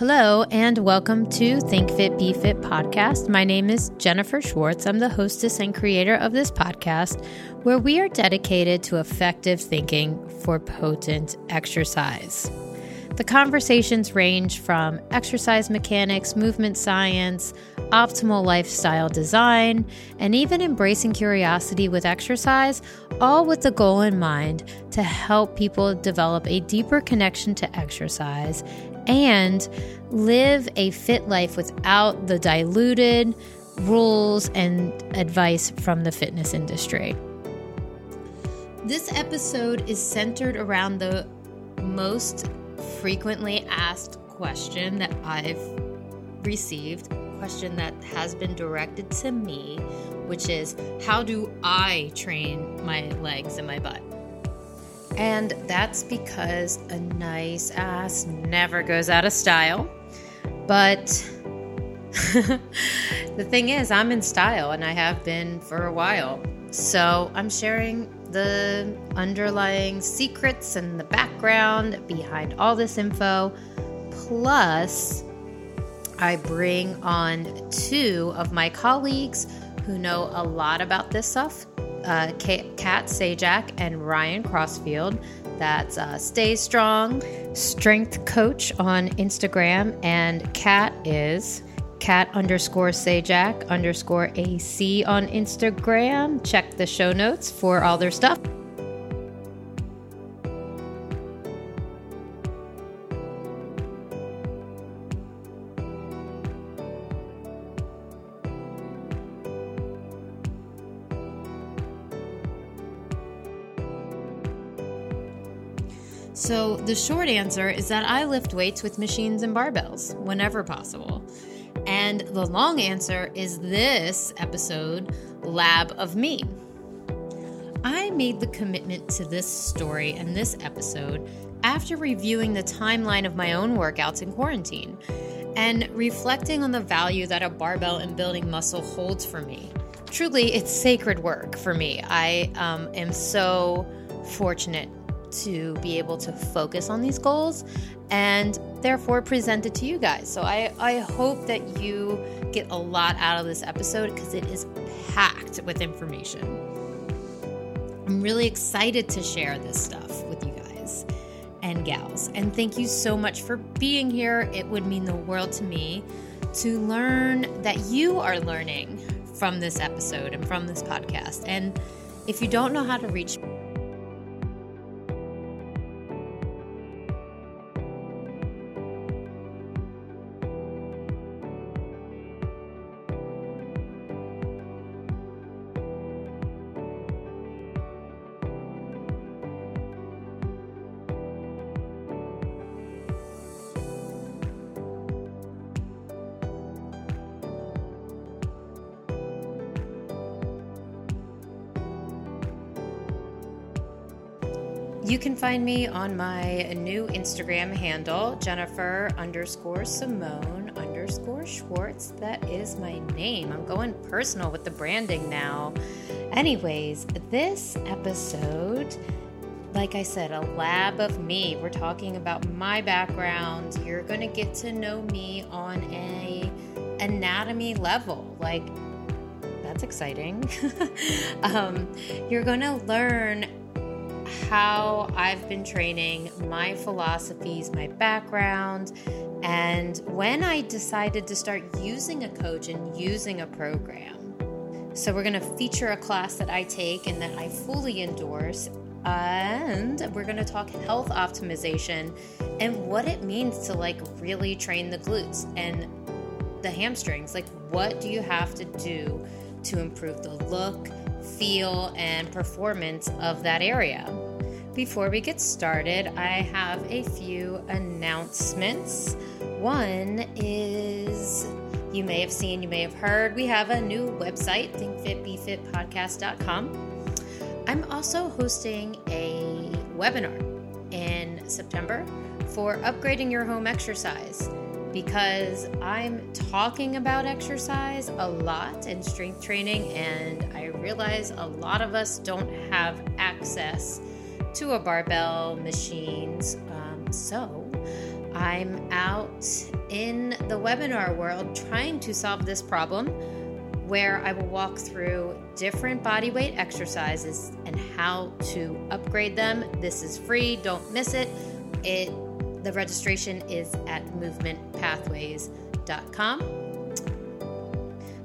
Hello, and welcome to Think Fit Be Fit podcast. My name is Jennifer Schwartz. I'm the hostess and creator of this podcast, where we are dedicated to effective thinking for potent exercise. The conversations range from exercise mechanics, movement science, optimal lifestyle design, and even embracing curiosity with exercise, all with the goal in mind to help people develop a deeper connection to exercise and live a fit life without the diluted rules and advice from the fitness industry. This episode is centered around the most frequently asked question that I've received, question that has been directed to me, which is how do I train my legs and my butt? And that's because a nice ass never goes out of style. But the thing is, I'm in style and I have been for a while. So I'm sharing the underlying secrets and the background behind all this info. Plus, I bring on two of my colleagues who know a lot about this stuff uh, Kat Sajak and Ryan Crossfield. That's uh, Stay Strong Strength Coach on Instagram, and Kat is Kat underscore Sajak underscore AC on Instagram. Check the show notes for all their stuff. So, the short answer is that I lift weights with machines and barbells whenever possible. And the long answer is this episode, Lab of Me. I made the commitment to this story and this episode after reviewing the timeline of my own workouts in quarantine and reflecting on the value that a barbell in building muscle holds for me. Truly, it's sacred work for me. I um, am so fortunate to be able to focus on these goals and therefore present it to you guys. So I, I hope that you get a lot out of this episode because it is packed with information. I'm really excited to share this stuff with you guys and gals. And thank you so much for being here. It would mean the world to me to learn that you are learning from this episode and from this podcast. And if you don't know how to reach You can find me on my new Instagram handle, Jennifer underscore Simone underscore Schwartz. That is my name. I'm going personal with the branding now. Anyways, this episode, like I said, a lab of me. We're talking about my background. You're going to get to know me on a anatomy level. Like that's exciting. um, you're going to learn how I've been training, my philosophies, my background, and when I decided to start using a coach and using a program. So, we're going to feature a class that I take and that I fully endorse. And we're going to talk health optimization and what it means to like really train the glutes and the hamstrings. Like, what do you have to do to improve the look, feel, and performance of that area? Before we get started, I have a few announcements. One is you may have seen, you may have heard, we have a new website, thinkfitbefitpodcast.com. I'm also hosting a webinar in September for upgrading your home exercise because I'm talking about exercise a lot and strength training, and I realize a lot of us don't have access to a barbell machines. Um, so I'm out in the webinar world trying to solve this problem where I will walk through different body weight exercises and how to upgrade them. This is free, don't miss it. It the registration is at movementpathways.com.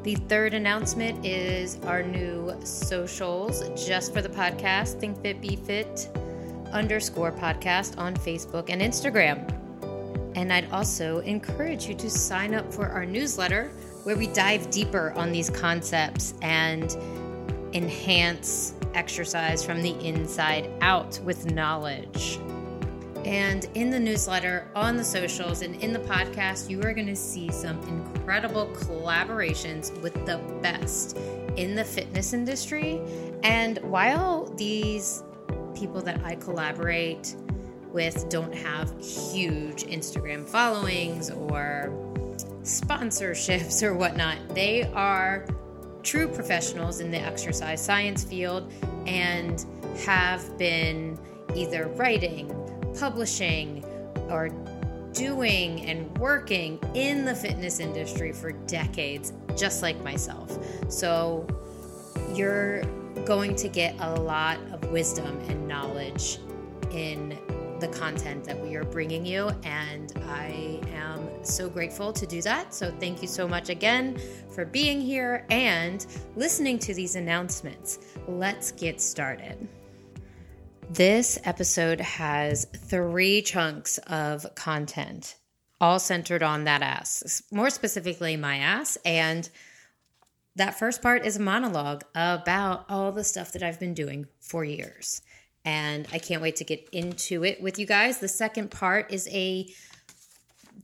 The third announcement is our new socials just for the podcast, Think Fit Be Fit underscore podcast on Facebook and Instagram. And I'd also encourage you to sign up for our newsletter where we dive deeper on these concepts and enhance exercise from the inside out with knowledge. And in the newsletter, on the socials, and in the podcast, you are going to see some incredible collaborations with the best in the fitness industry. And while these people that I collaborate with don't have huge Instagram followings or sponsorships or whatnot, they are true professionals in the exercise science field and have been either writing, publishing or doing and working in the fitness industry for decades, just like myself. So you're going to get a lot of wisdom and knowledge in the content that we are bringing you. And I am so grateful to do that. So thank you so much again for being here and listening to these announcements. Let's get started. This episode has three chunks of content, all centered on that ass, more specifically, my ass. And that first part is a monologue about all the stuff that I've been doing for years. And I can't wait to get into it with you guys. The second part is a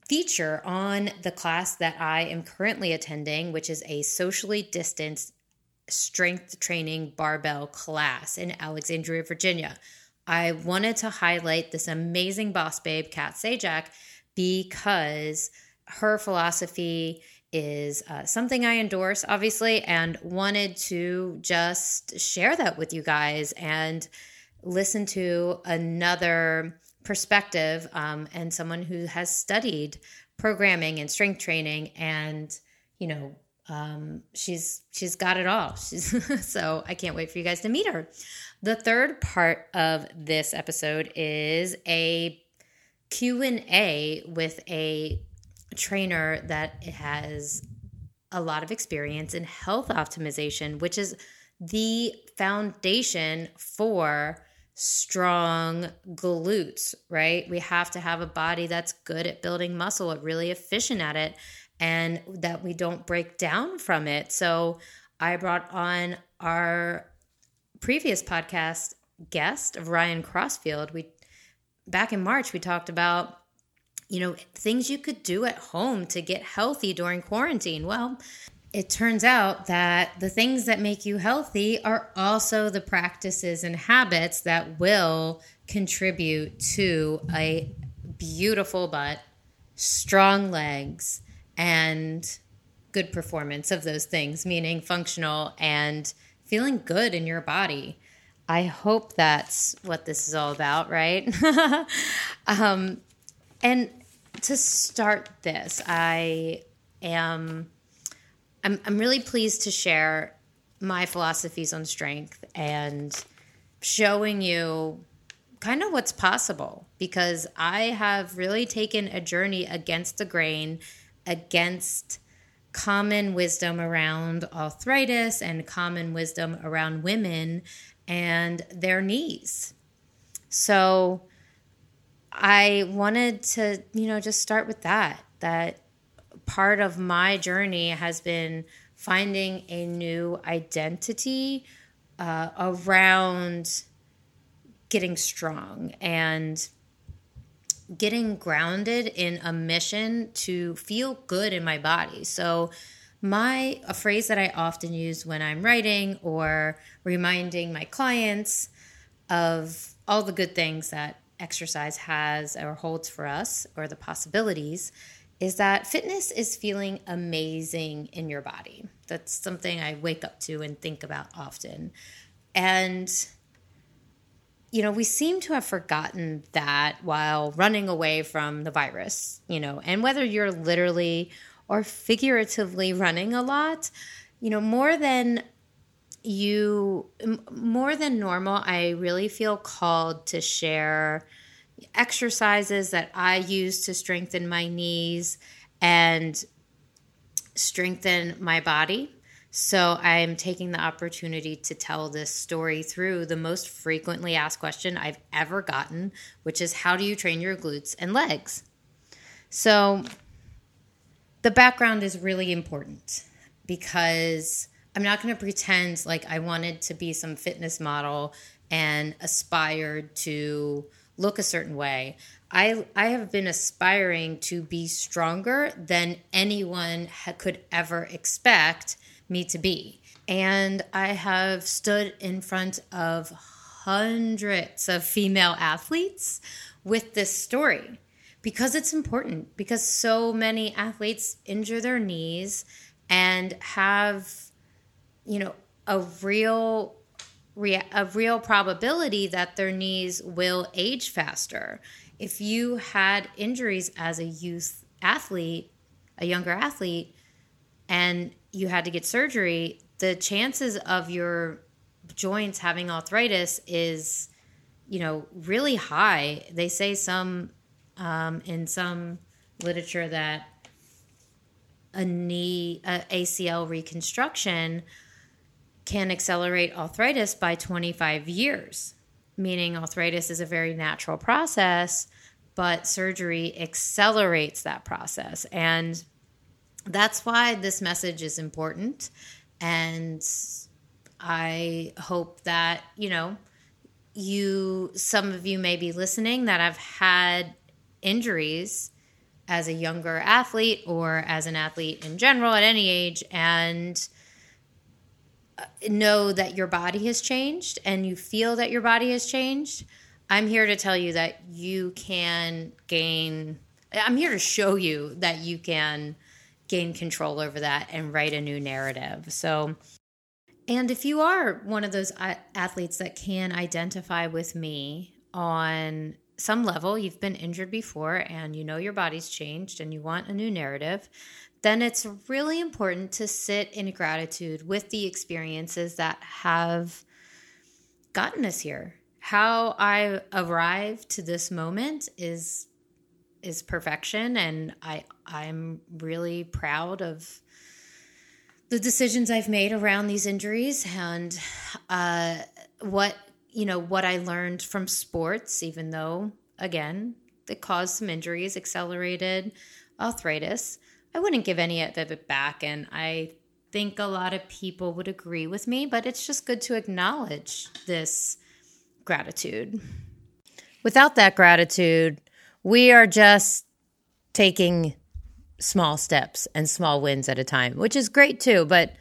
feature on the class that I am currently attending, which is a socially distanced strength training barbell class in Alexandria, Virginia. I wanted to highlight this amazing boss babe, Kat Sajak, because her philosophy is uh, something I endorse, obviously, and wanted to just share that with you guys and listen to another perspective um, and someone who has studied programming and strength training and you know um, she's she's got it all. She's so I can't wait for you guys to meet her. The third part of this episode is a Q&A with a trainer that has a lot of experience in health optimization, which is the foundation for strong glutes, right? We have to have a body that's good at building muscle, really efficient at it and that we don't break down from it. So I brought on our previous podcast guest of Ryan Crossfield. We back in March we talked about you know things you could do at home to get healthy during quarantine. Well, it turns out that the things that make you healthy are also the practices and habits that will contribute to a beautiful butt, strong legs, and good performance of those things, meaning functional and feeling good in your body. I hope that's what this is all about, right? um, and to start this, I am I'm I'm really pleased to share my philosophies on strength and showing you kind of what's possible because I have really taken a journey against the grain against common wisdom around arthritis and common wisdom around women and their knees. So I wanted to, you know, just start with that. That part of my journey has been finding a new identity uh, around getting strong and getting grounded in a mission to feel good in my body. So, my a phrase that I often use when I'm writing or reminding my clients of all the good things that exercise has or holds for us or the possibilities is that fitness is feeling amazing in your body. That's something I wake up to and think about often. And you know, we seem to have forgotten that while running away from the virus, you know, and whether you're literally or figuratively running a lot, you know, more than you, more than normal, I really feel called to share exercises that I use to strengthen my knees and strengthen my body so I'm taking the opportunity to tell this story through the most frequently asked question I've ever gotten, which is how do you train your glutes and legs? So the background is really important because I'm not going to pretend like I wanted to be some fitness model and aspired to look a certain way. I I have been aspiring to be stronger than anyone ha- could ever expect me to be. And I have stood in front of hundreds of female athletes with this story because it's important because so many athletes injure their knees and have you know a real a real probability that their knees will age faster if you had injuries as a youth athlete a younger athlete and you had to get surgery, the chances of your joints having arthritis is, you know, really high. They say some um, in some literature that a knee a ACL reconstruction can accelerate arthritis by 25 years, meaning arthritis is a very natural process, but surgery accelerates that process. And that's why this message is important. And I hope that, you know, you, some of you may be listening that I've had injuries as a younger athlete or as an athlete in general at any age and uh, know that your body has changed and you feel that your body has changed. I'm here to tell you that you can gain, I'm here to show you that you can gain control over that and write a new narrative. So, and if you are one of those athletes that can identify with me on some level, you've been injured before and you know your body's changed and you want a new narrative, then it's really important to sit in gratitude with the experiences that have gotten us here. How I arrived to this moment is is perfection and I I'm really proud of the decisions I've made around these injuries and uh, what you know what I learned from sports even though again it caused some injuries accelerated arthritis. I wouldn't give any of it back and I think a lot of people would agree with me but it's just good to acknowledge this gratitude. Without that gratitude we are just taking small steps and small wins at a time, which is great too. But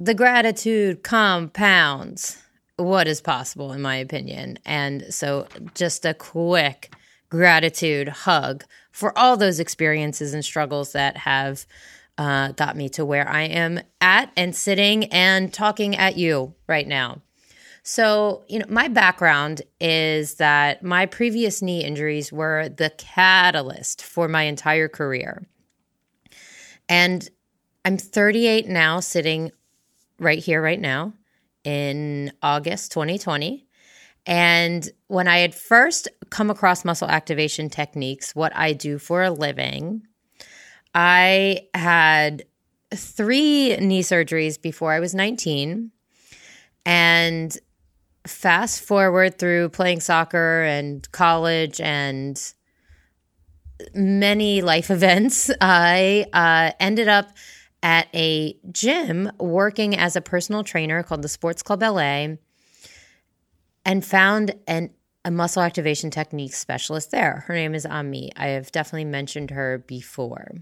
the gratitude compounds what is possible, in my opinion. And so, just a quick gratitude hug for all those experiences and struggles that have uh, got me to where I am at and sitting and talking at you right now. So, you know, my background is that my previous knee injuries were the catalyst for my entire career. And I'm 38 now, sitting right here, right now, in August 2020. And when I had first come across muscle activation techniques, what I do for a living, I had three knee surgeries before I was 19. And fast forward through playing soccer and college and many life events, I uh, ended up at a gym working as a personal trainer called the Sports Club LA and found an a muscle activation technique specialist there. Her name is Ami. I have definitely mentioned her before.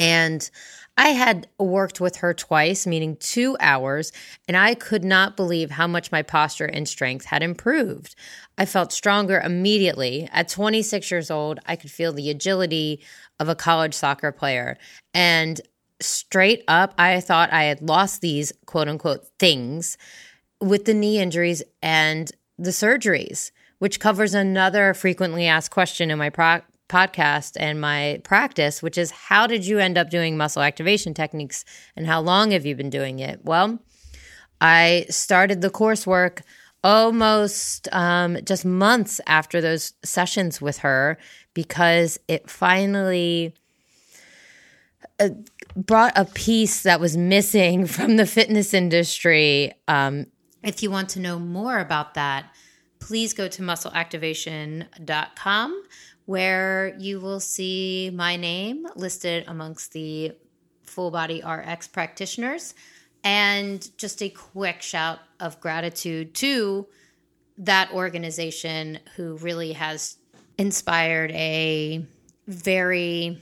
And I had worked with her twice, meaning two hours, and I could not believe how much my posture and strength had improved. I felt stronger immediately. At 26 years old, I could feel the agility of a college soccer player. And straight up, I thought I had lost these quote unquote things with the knee injuries and the surgeries, which covers another frequently asked question in my pro- podcast and my practice, which is how did you end up doing muscle activation techniques and how long have you been doing it? Well, I started the coursework almost um, just months after those sessions with her because it finally uh, brought a piece that was missing from the fitness industry. Um, if you want to know more about that, please go to muscleactivation.com where you will see my name listed amongst the full body RX practitioners and just a quick shout of gratitude to that organization who really has inspired a very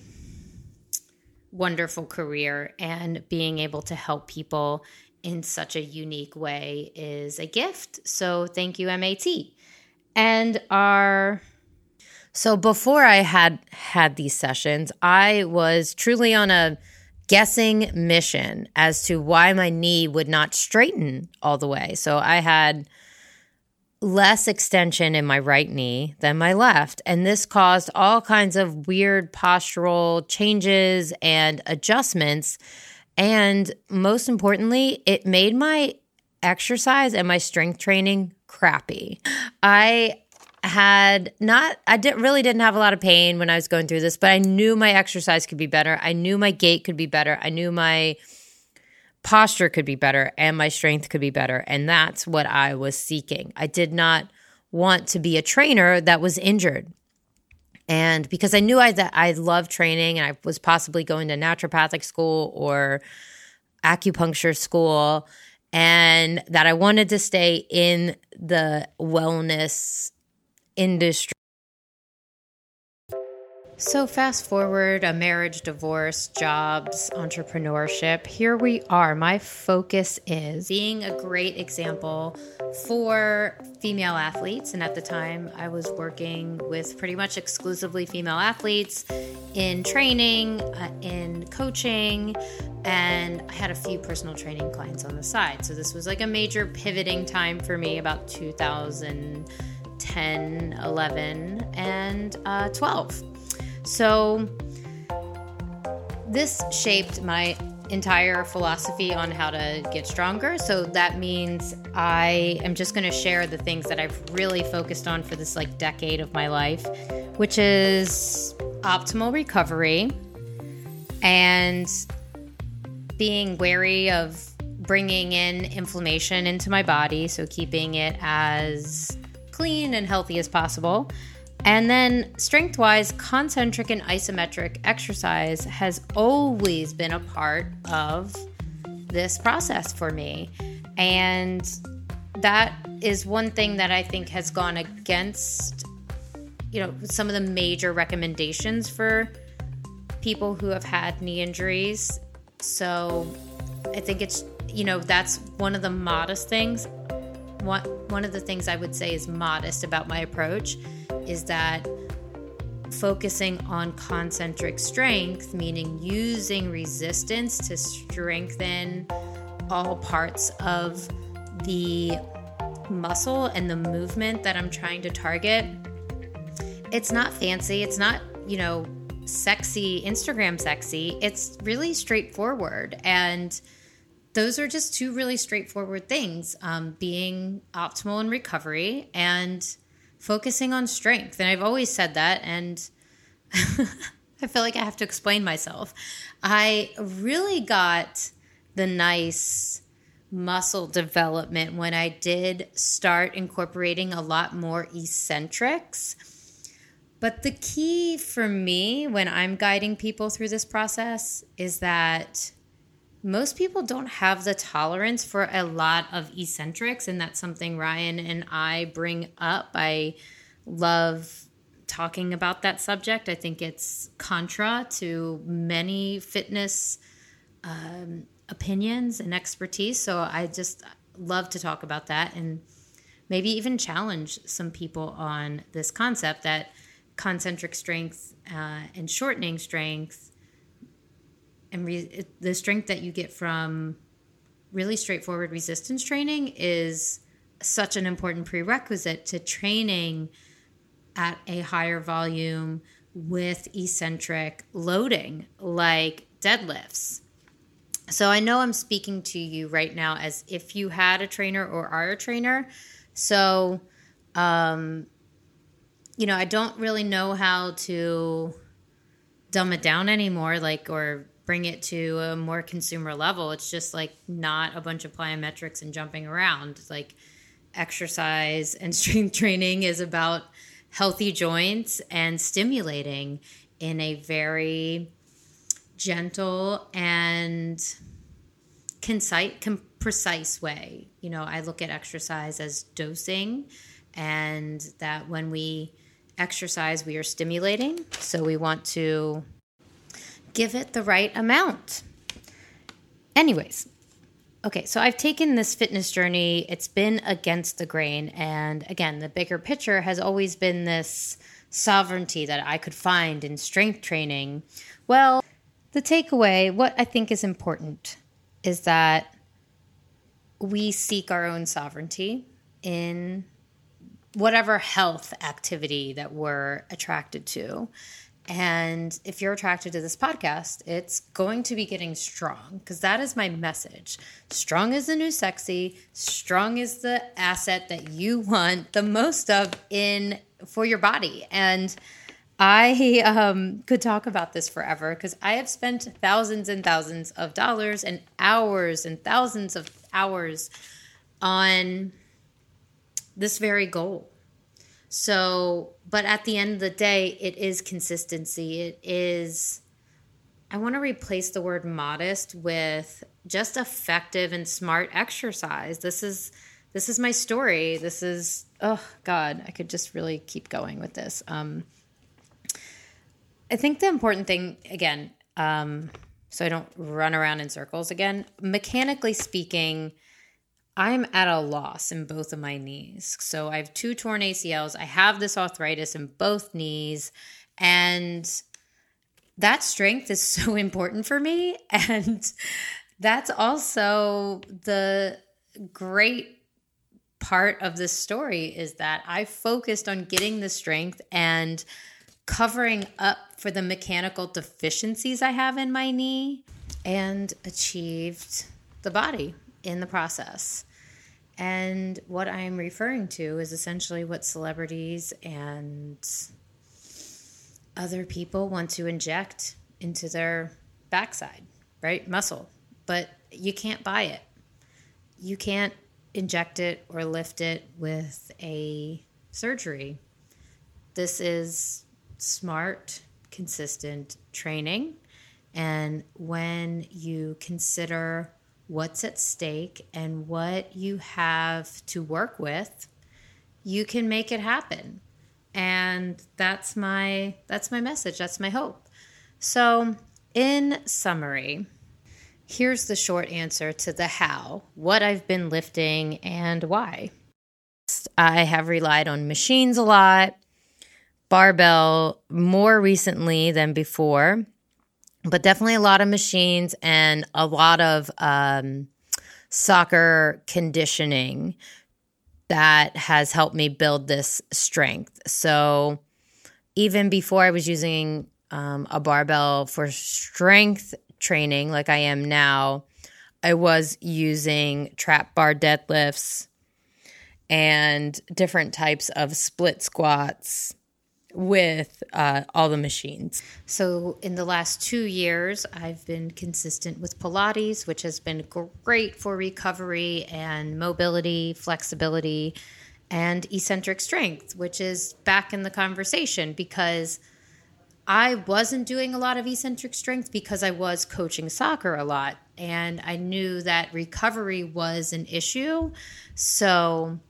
wonderful career and being able to help people in such a unique way is a gift. So thank you MAT. And our so before I had had these sessions, I was truly on a guessing mission as to why my knee would not straighten all the way. So I had less extension in my right knee than my left. And this caused all kinds of weird postural changes and adjustments. And most importantly, it made my exercise and my strength training crappy. I had not I didn't really didn't have a lot of pain when I was going through this, but I knew my exercise could be better. I knew my gait could be better. I knew my posture could be better and my strength could be better, and that's what I was seeking. I did not want to be a trainer that was injured. And because I knew I that I loved training and I was possibly going to naturopathic school or acupuncture school and that I wanted to stay in the wellness industry. So, fast forward a marriage, divorce, jobs, entrepreneurship. Here we are. My focus is being a great example for female athletes. And at the time, I was working with pretty much exclusively female athletes in training, uh, in coaching, and I had a few personal training clients on the side. So, this was like a major pivoting time for me about 2000. 10, 11, and uh, 12. So, this shaped my entire philosophy on how to get stronger. So that means I am just going to share the things that I've really focused on for this like decade of my life, which is optimal recovery and being wary of bringing in inflammation into my body, so keeping it as clean and healthy as possible. And then, strength wise, concentric and isometric exercise has always been a part of this process for me. And that is one thing that I think has gone against, you know, some of the major recommendations for people who have had knee injuries. So I think it's, you know, that's one of the modest things one, of the things I would say is modest about my approach is that focusing on concentric strength, meaning using resistance to strengthen all parts of the muscle and the movement that I'm trying to target. It's not fancy, it's not, you know, sexy, Instagram sexy. It's really straightforward. And those are just two really straightforward things um, being optimal in recovery and focusing on strength. And I've always said that. And I feel like I have to explain myself. I really got the nice muscle development when I did start incorporating a lot more eccentrics. But the key for me when I'm guiding people through this process is that most people don't have the tolerance for a lot of eccentrics and that's something ryan and i bring up. I love talking about that subject. I think it's contra to many fitness um, opinions and expertise so i just love to talk about that and maybe even challenge some people on this concept that concentric strength uh, and shortening strength and re- the strength that you get from really straightforward resistance training is such an important prerequisite to training at a higher volume with eccentric loading like deadlifts. So I know I'm speaking to you right now as if you had a trainer or are a trainer. So, um, you know, I don't really know how to dumb it down anymore, like, or bring it to a more consumer level. It's just like not a bunch of plyometrics and jumping around. Like, exercise and strength training is about healthy joints and stimulating in a very gentle and concise, com- precise way. You know, I look at exercise as dosing, and that when we exercise, we are stimulating. So we want to give it the right amount. Anyways, okay, so I've taken this fitness journey, it's been against the grain. And again, the bigger picture has always been this sovereignty that I could find in strength training. Well, the takeaway, what I think is important, is that we seek our own sovereignty in whatever health activity that we're attracted to. And if you're attracted to this podcast, it's going to be getting strong because that is my message. Strong is the new sexy. Strong is the asset that you want the most of in for your body. And I um, could talk about this forever because I have spent thousands and thousands of dollars and hours and thousands of hours on this very goal. So, but at the end of the day, it is consistency. It is, I want to replace the word modest with just effective and smart exercise. This is, this is my story. This is, oh God, I could just really keep going with this. Um, I think the important thing, again, um, so I don't run around in circles again, mechanically speaking, I'm at a loss in both of my knees. So I have two torn ACLs. I have this arthritis in both knees. And that strength is so important for me. And that's also the great part of this story is that I focused on getting the strength and covering up for the mechanical deficiencies I have in my knee and achieved the body in the process. And what I'm referring to is essentially what celebrities and other people want to inject into their backside, right? Muscle. But you can't buy it. You can't inject it or lift it with a surgery. This is smart, consistent training. And when you consider what's at stake and what you have to work with, you can make it happen. And that's my that's my message. That's my hope. So, in summary, here's the short answer to the how, what I've been lifting and why. I have relied on machines a lot barbell more recently than before, but definitely a lot of machines and a lot of um, soccer conditioning that has helped me build this strength. So even before I was using um, a barbell for strength training, like I am now, I was using trap bar deadlifts and different types of split squats with uh, all the machines. So, in the last two years, I've been consistent with Pilates, which has been great for recovery and mobility, flexibility, and eccentric strength, which is back in the conversation because I wasn't doing a lot of eccentric strength because I was coaching soccer a lot and I knew that recovery was an issue. So,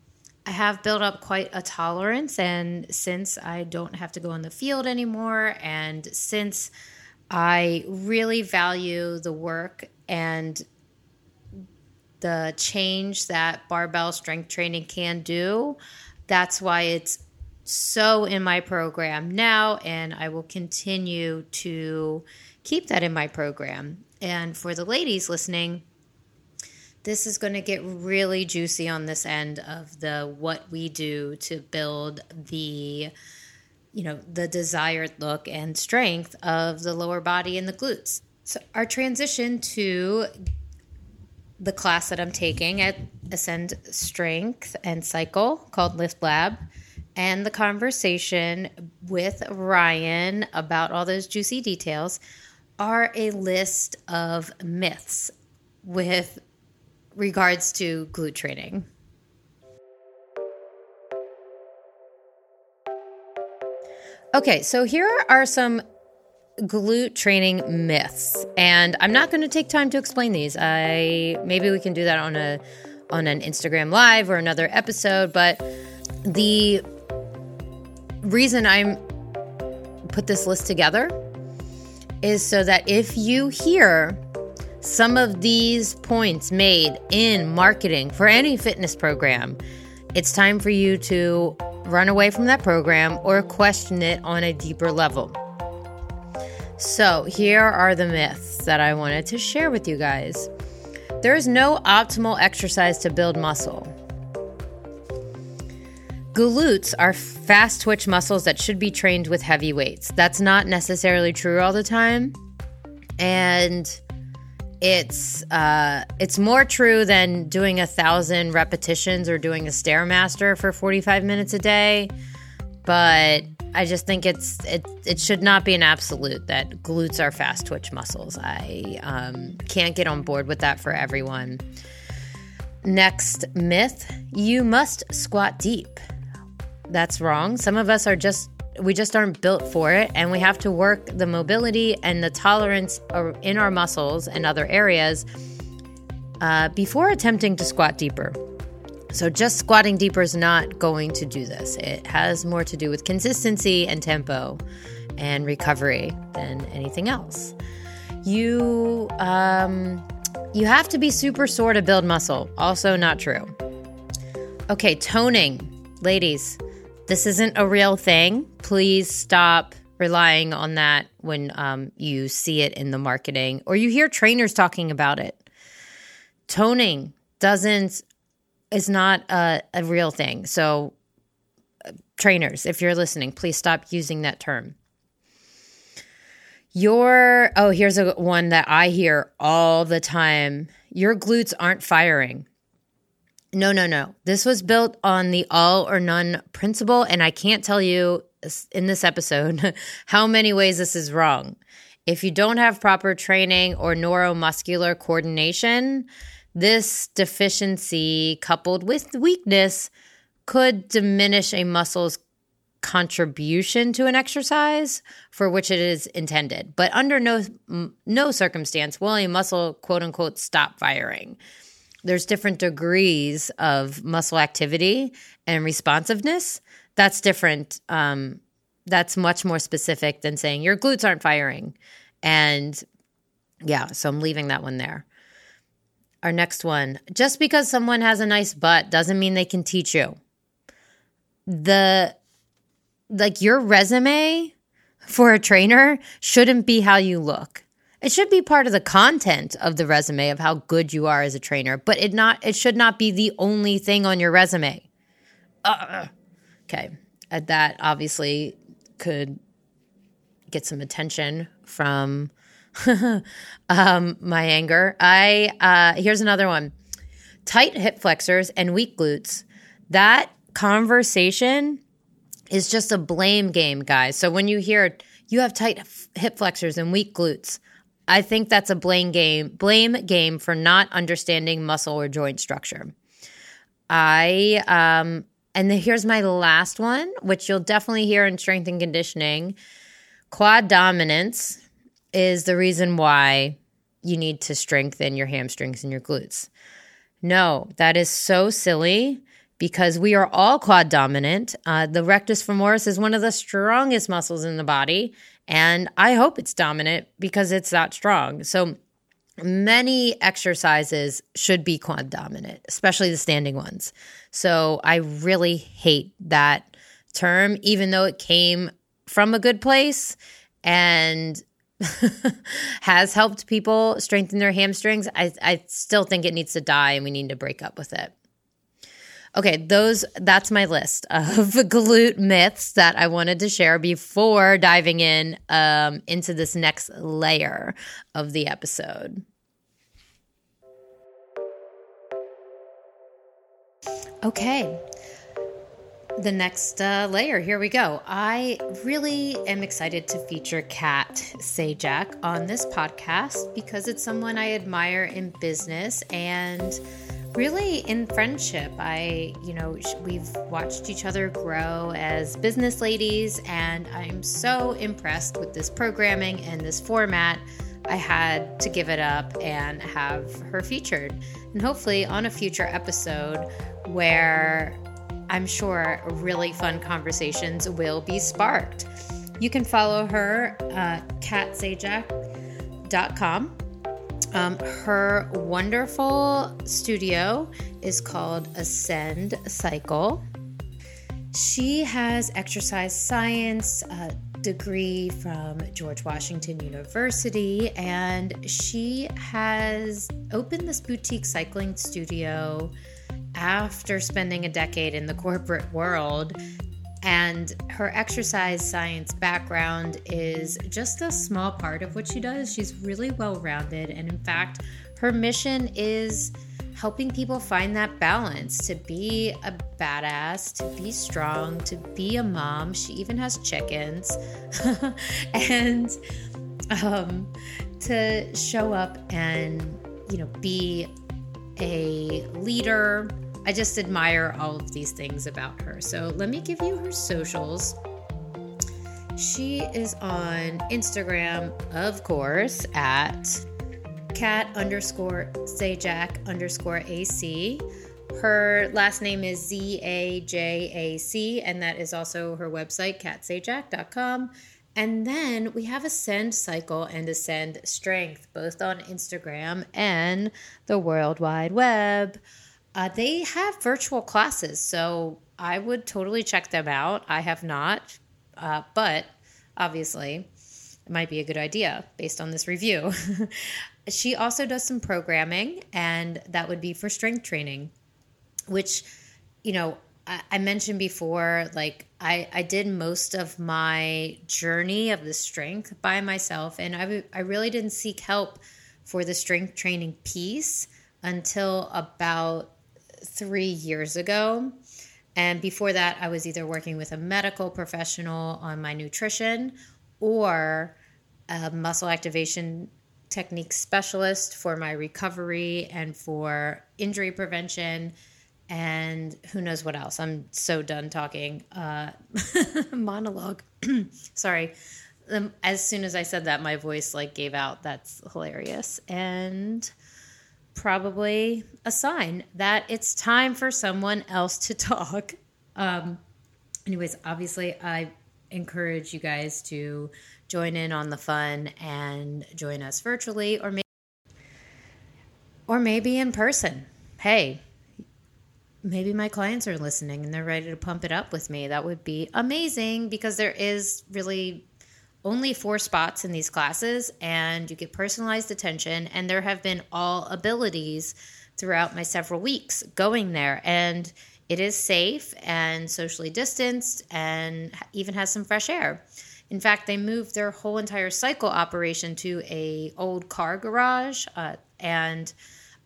I have built up quite a tolerance, and since I don't have to go in the field anymore, and since I really value the work and the change that barbell strength training can do, that's why it's so in my program now, and I will continue to keep that in my program. And for the ladies listening, This is going to get really juicy on this end of the what we do to build the you know, the desired look and strength of the lower body and the glutes. So, our transition to the class that I'm taking at Ascend Strength and Cycle called Lift Lab and the conversation with Ryan about all those juicy details are a list of myths with regards to glute training. Okay, so here are some glute training myths, and I'm not going to take time to explain these. I maybe we can do that on a on an Instagram live or another episode, but the reason I'm put this list together is so that if you hear some of these points made in marketing for any fitness program, it's time for you to run away from that program or question it on a deeper level. So, here are the myths that I wanted to share with you guys. There is no optimal exercise to build muscle. Glutes are fast twitch muscles that should be trained with heavy weights. That's not necessarily true all the time. And it's uh, it's more true than doing a thousand repetitions or doing a stairmaster for 45 minutes a day. But I just think it's it it should not be an absolute that glutes are fast twitch muscles. I um, can't get on board with that for everyone. Next myth: you must squat deep. That's wrong. Some of us are just we just aren't built for it and we have to work the mobility and the tolerance in our muscles and other areas uh, before attempting to squat deeper. So just squatting deeper is not going to do this. It has more to do with consistency and tempo and recovery than anything else. You um, you have to be super sore to build muscle. Also not true. Okay toning. Ladies this isn't a real thing. Please stop relying on that when um, you see it in the marketing or you hear trainers talking about it. Toning doesn't is not a, a real thing. So, uh, trainers, if you're listening, please stop using that term. Your oh, here's a one that I hear all the time. Your glutes aren't firing. No, no, no. This was built on the all or none principle. And I can't tell you in this episode how many ways this is wrong. If you don't have proper training or neuromuscular coordination, this deficiency coupled with weakness could diminish a muscle's contribution to an exercise for which it is intended. But under no no circumstance will a muscle quote unquote stop firing there's different degrees of muscle activity and responsiveness. That's different. Um, that's much more specific than saying your glutes aren't firing. And yeah, so I'm leaving that one there. Our next one just because someone has a nice butt doesn't mean they can teach you. The like your resume for a trainer shouldn't be how you look. It should be part of the content of the resume of how good you are as a trainer, but it not it should not be the only thing on your resume. Uh, okay, uh, that obviously could get some attention from um, my anger. I uh, here's another one: tight hip flexors and weak glutes. That conversation is just a blame game, guys. So when you hear you have tight hip flexors and weak glutes I think that's a blame game, blame game for not understanding muscle or joint structure. I um and then here's my last one, which you'll definitely hear in strength and conditioning. Quad dominance is the reason why you need to strengthen your hamstrings and your glutes. No, that is so silly because we are all quad dominant. Uh, the rectus femoris is one of the strongest muscles in the body, and I hope it's dominant because it's that strong. So many exercises should be quad dominant, especially the standing ones. So I really hate that term, even though it came from a good place. And has helped people strengthen their hamstrings, I, I still think it needs to die and we need to break up with it. Okay, those that's my list of glute myths that I wanted to share before diving in um, into this next layer of the episode. Okay, the next uh, layer. Here we go. I really am excited to feature Kat Sajak on this podcast because it's someone I admire in business and really in friendship. I, you know, we've watched each other grow as business ladies, and I'm so impressed with this programming and this format. I had to give it up and have her featured, and hopefully on a future episode where I'm sure really fun conversations will be sparked. You can follow her, uh, katzajac.com. Um, her wonderful studio is called Ascend Cycle. She has exercise science uh, degree from George Washington University, and she has opened this boutique cycling studio after spending a decade in the corporate world. And her exercise science background is just a small part of what she does. She's really well rounded. And in fact, her mission is helping people find that balance to be a badass, to be strong, to be a mom. She even has chickens. and um, to show up and, you know, be a leader, I just admire all of these things about her. So let me give you her socials. She is on Instagram, of course, at cat underscore Zajac underscore AC. Her last name is Z A J A C, and that is also her website, catzajac.com. And then we have Ascend Cycle and Ascend Strength, both on Instagram and the World Wide Web. Uh, they have virtual classes, so I would totally check them out. I have not, uh, but obviously, it might be a good idea based on this review. she also does some programming, and that would be for strength training, which, you know, I, I mentioned before, like I, I did most of my journey of the strength by myself, and I, I really didn't seek help for the strength training piece until about three years ago. And before that, I was either working with a medical professional on my nutrition or a muscle activation technique specialist for my recovery and for injury prevention and who knows what else. I'm so done talking. Uh, monologue. Sorry. Um, as soon as I said that, my voice like gave out. That's hilarious. And probably a sign that it's time for someone else to talk. Um, anyways, obviously, I encourage you guys to join in on the fun and join us virtually or maybe or maybe in person. Hey, maybe my clients are listening and they're ready to pump it up with me. That would be amazing because there is really only four spots in these classes and you get personalized attention and there have been all abilities throughout my several weeks going there. And it is safe and socially distanced and even has some fresh air. In fact they moved their whole entire cycle operation to a old car garage uh, and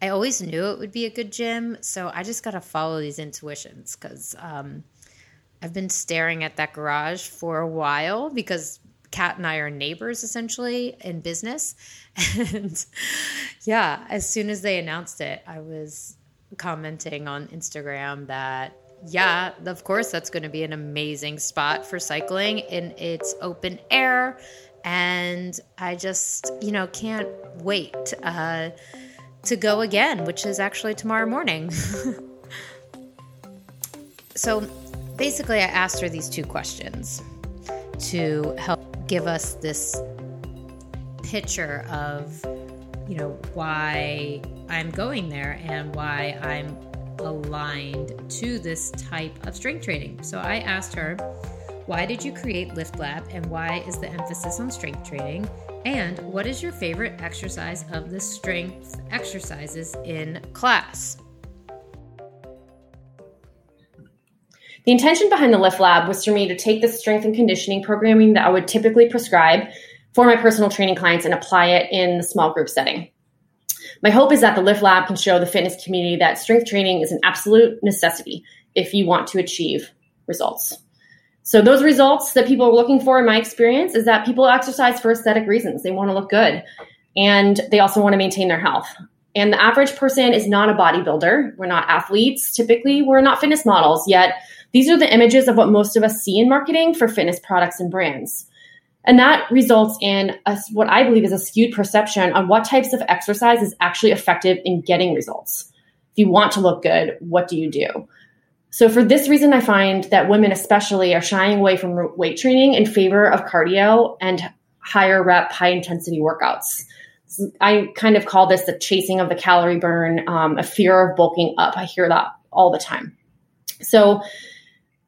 i always knew it would be a good gym so i just got to follow these intuitions because um, i've been staring at that garage for a while because Kat and I are neighbors essentially in business. And yeah, as soon as they announced it, I was commenting on Instagram that yeah, of course that's going to be an amazing spot for cycling in its open air and I just, you know, can't wait uh, to go again, which is actually tomorrow morning. so basically, I asked her these two questions to help give us this picture of, you know, why I'm going there and why I'm aligned to this type of strength training. So I asked her, why did you create Lift Lab and why is the emphasis on strength training? And what is your favorite exercise of the strength exercises in class? The intention behind the Lift Lab was for me to take the strength and conditioning programming that I would typically prescribe for my personal training clients and apply it in the small group setting. My hope is that the Lift Lab can show the fitness community that strength training is an absolute necessity if you want to achieve results. So those results that people are looking for in my experience is that people exercise for aesthetic reasons. They want to look good and they also want to maintain their health. And the average person is not a bodybuilder. We're not athletes. Typically, we're not fitness models. Yet, these are the images of what most of us see in marketing for fitness products and brands. And that results in a, what I believe is a skewed perception on what types of exercise is actually effective in getting results. If you want to look good, what do you do? So, for this reason, I find that women, especially, are shying away from weight training in favor of cardio and higher rep, high intensity workouts. I kind of call this the chasing of the calorie burn, um, a fear of bulking up. I hear that all the time. So,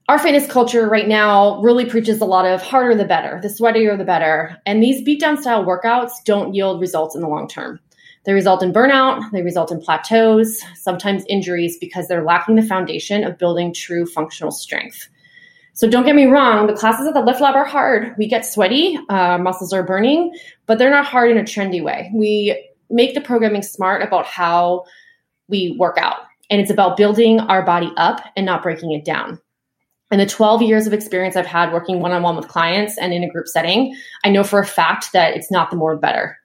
our fitness culture right now really preaches a lot of harder the better, the sweatier the better. And these beatdown style workouts don't yield results in the long term. They result in burnout, they result in plateaus, sometimes injuries because they're lacking the foundation of building true functional strength. So don't get me wrong, the classes at the Lift Lab are hard. We get sweaty, uh, muscles are burning, but they're not hard in a trendy way. We make the programming smart about how we work out, and it's about building our body up and not breaking it down. In the 12 years of experience I've had working one on one with clients and in a group setting, I know for a fact that it's not the more better.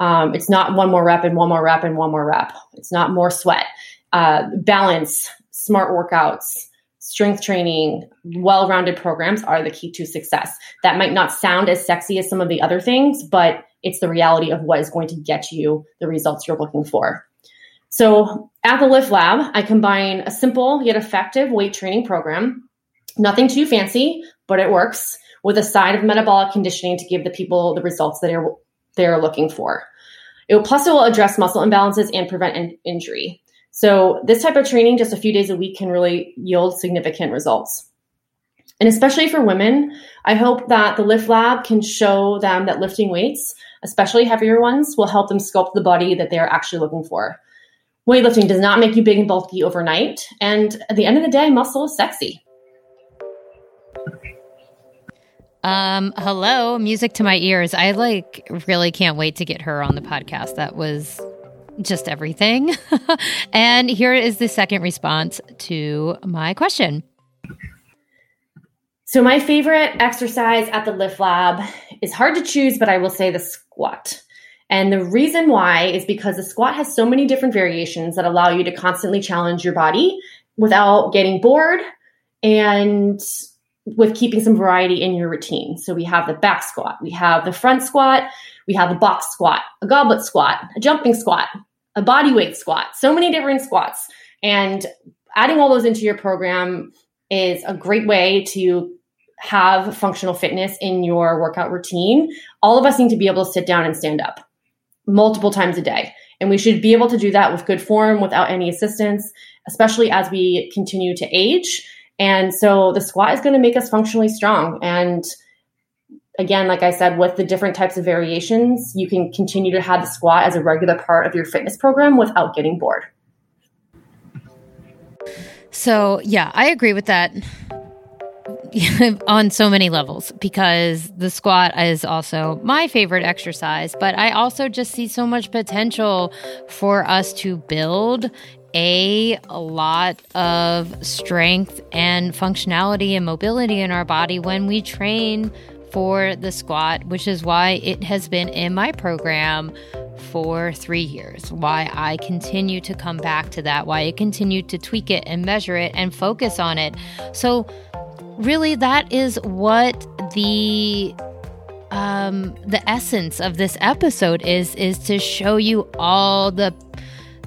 Um, it's not one more rep and one more rep and one more rep. It's not more sweat. Uh, balance, smart workouts, strength training, well rounded programs are the key to success. That might not sound as sexy as some of the other things, but it's the reality of what is going to get you the results you're looking for. So at the Lift Lab, I combine a simple yet effective weight training program, nothing too fancy, but it works, with a side of metabolic conditioning to give the people the results that they're, they're looking for. It will, plus, it will address muscle imbalances and prevent in- injury. So, this type of training, just a few days a week, can really yield significant results. And especially for women, I hope that the Lift Lab can show them that lifting weights, especially heavier ones, will help them sculpt the body that they are actually looking for. Weightlifting does not make you big and bulky overnight. And at the end of the day, muscle is sexy. Um, hello, music to my ears. I like really can't wait to get her on the podcast. That was just everything. and here is the second response to my question. So, my favorite exercise at the Lift Lab is hard to choose, but I will say the squat. And the reason why is because the squat has so many different variations that allow you to constantly challenge your body without getting bored and with keeping some variety in your routine. So we have the back squat, we have the front squat, we have the box squat, a goblet squat, a jumping squat, a body weight squat, so many different squats. And adding all those into your program is a great way to have functional fitness in your workout routine. All of us need to be able to sit down and stand up multiple times a day. And we should be able to do that with good form without any assistance, especially as we continue to age and so the squat is going to make us functionally strong. And again, like I said, with the different types of variations, you can continue to have the squat as a regular part of your fitness program without getting bored. So, yeah, I agree with that on so many levels because the squat is also my favorite exercise, but I also just see so much potential for us to build a, lot of strength and functionality and mobility in our body when we train for the squat, which is why it has been in my program for three years. Why I continue to come back to that, why I continue to tweak it and measure it and focus on it. So, really, that is what the um, the essence of this episode is is to show you all the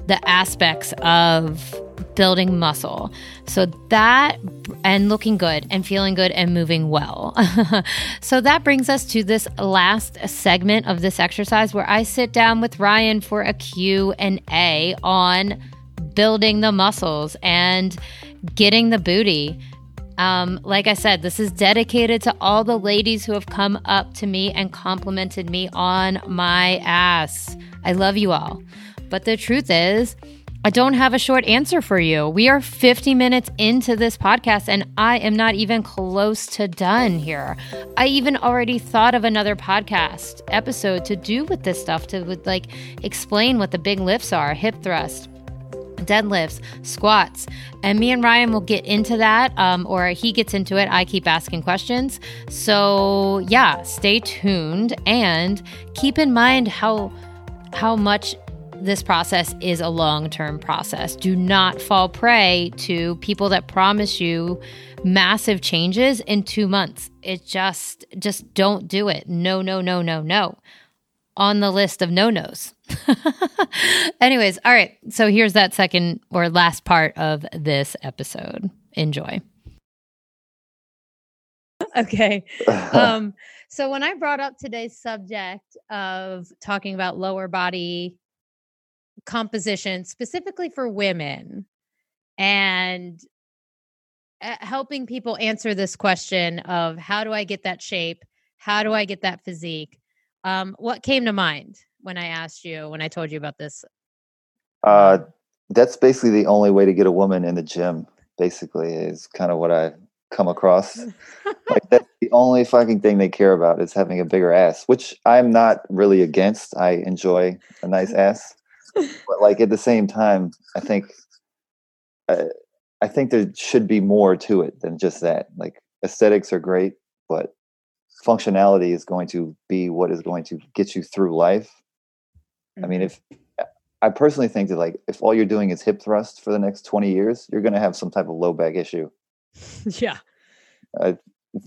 the aspects of building muscle. So that and looking good and feeling good and moving well. so that brings us to this last segment of this exercise where I sit down with Ryan for a Q&A on building the muscles and getting the booty. Um, like I said, this is dedicated to all the ladies who have come up to me and complimented me on my ass. I love you all. But the truth is, I don't have a short answer for you. We are 50 minutes into this podcast and I am not even close to done here. I even already thought of another podcast episode to do with this stuff to like explain what the big lifts are, hip thrust, deadlifts, squats. And me and Ryan will get into that, um, or he gets into it. I keep asking questions. So, yeah, stay tuned and keep in mind how how much this process is a long term process. Do not fall prey to people that promise you massive changes in two months. It just, just don't do it. No, no, no, no, no. On the list of no nos. Anyways, all right. So here's that second or last part of this episode. Enjoy. Okay. Um, so when I brought up today's subject of talking about lower body composition specifically for women and uh, helping people answer this question of how do I get that shape? How do I get that physique? Um, what came to mind when I asked you, when I told you about this? Uh, that's basically the only way to get a woman in the gym, basically, is kind of what I come across. like that's the only fucking thing they care about is having a bigger ass, which I'm not really against. I enjoy a nice ass but like at the same time, I think uh, I think there should be more to it than just that. Like aesthetics are great, but functionality is going to be what is going to get you through life. Mm-hmm. I mean, mm-hmm. if I personally think that like if all you're doing is hip thrust for the next 20 years, you're going to have some type of low back issue. Yeah. Uh,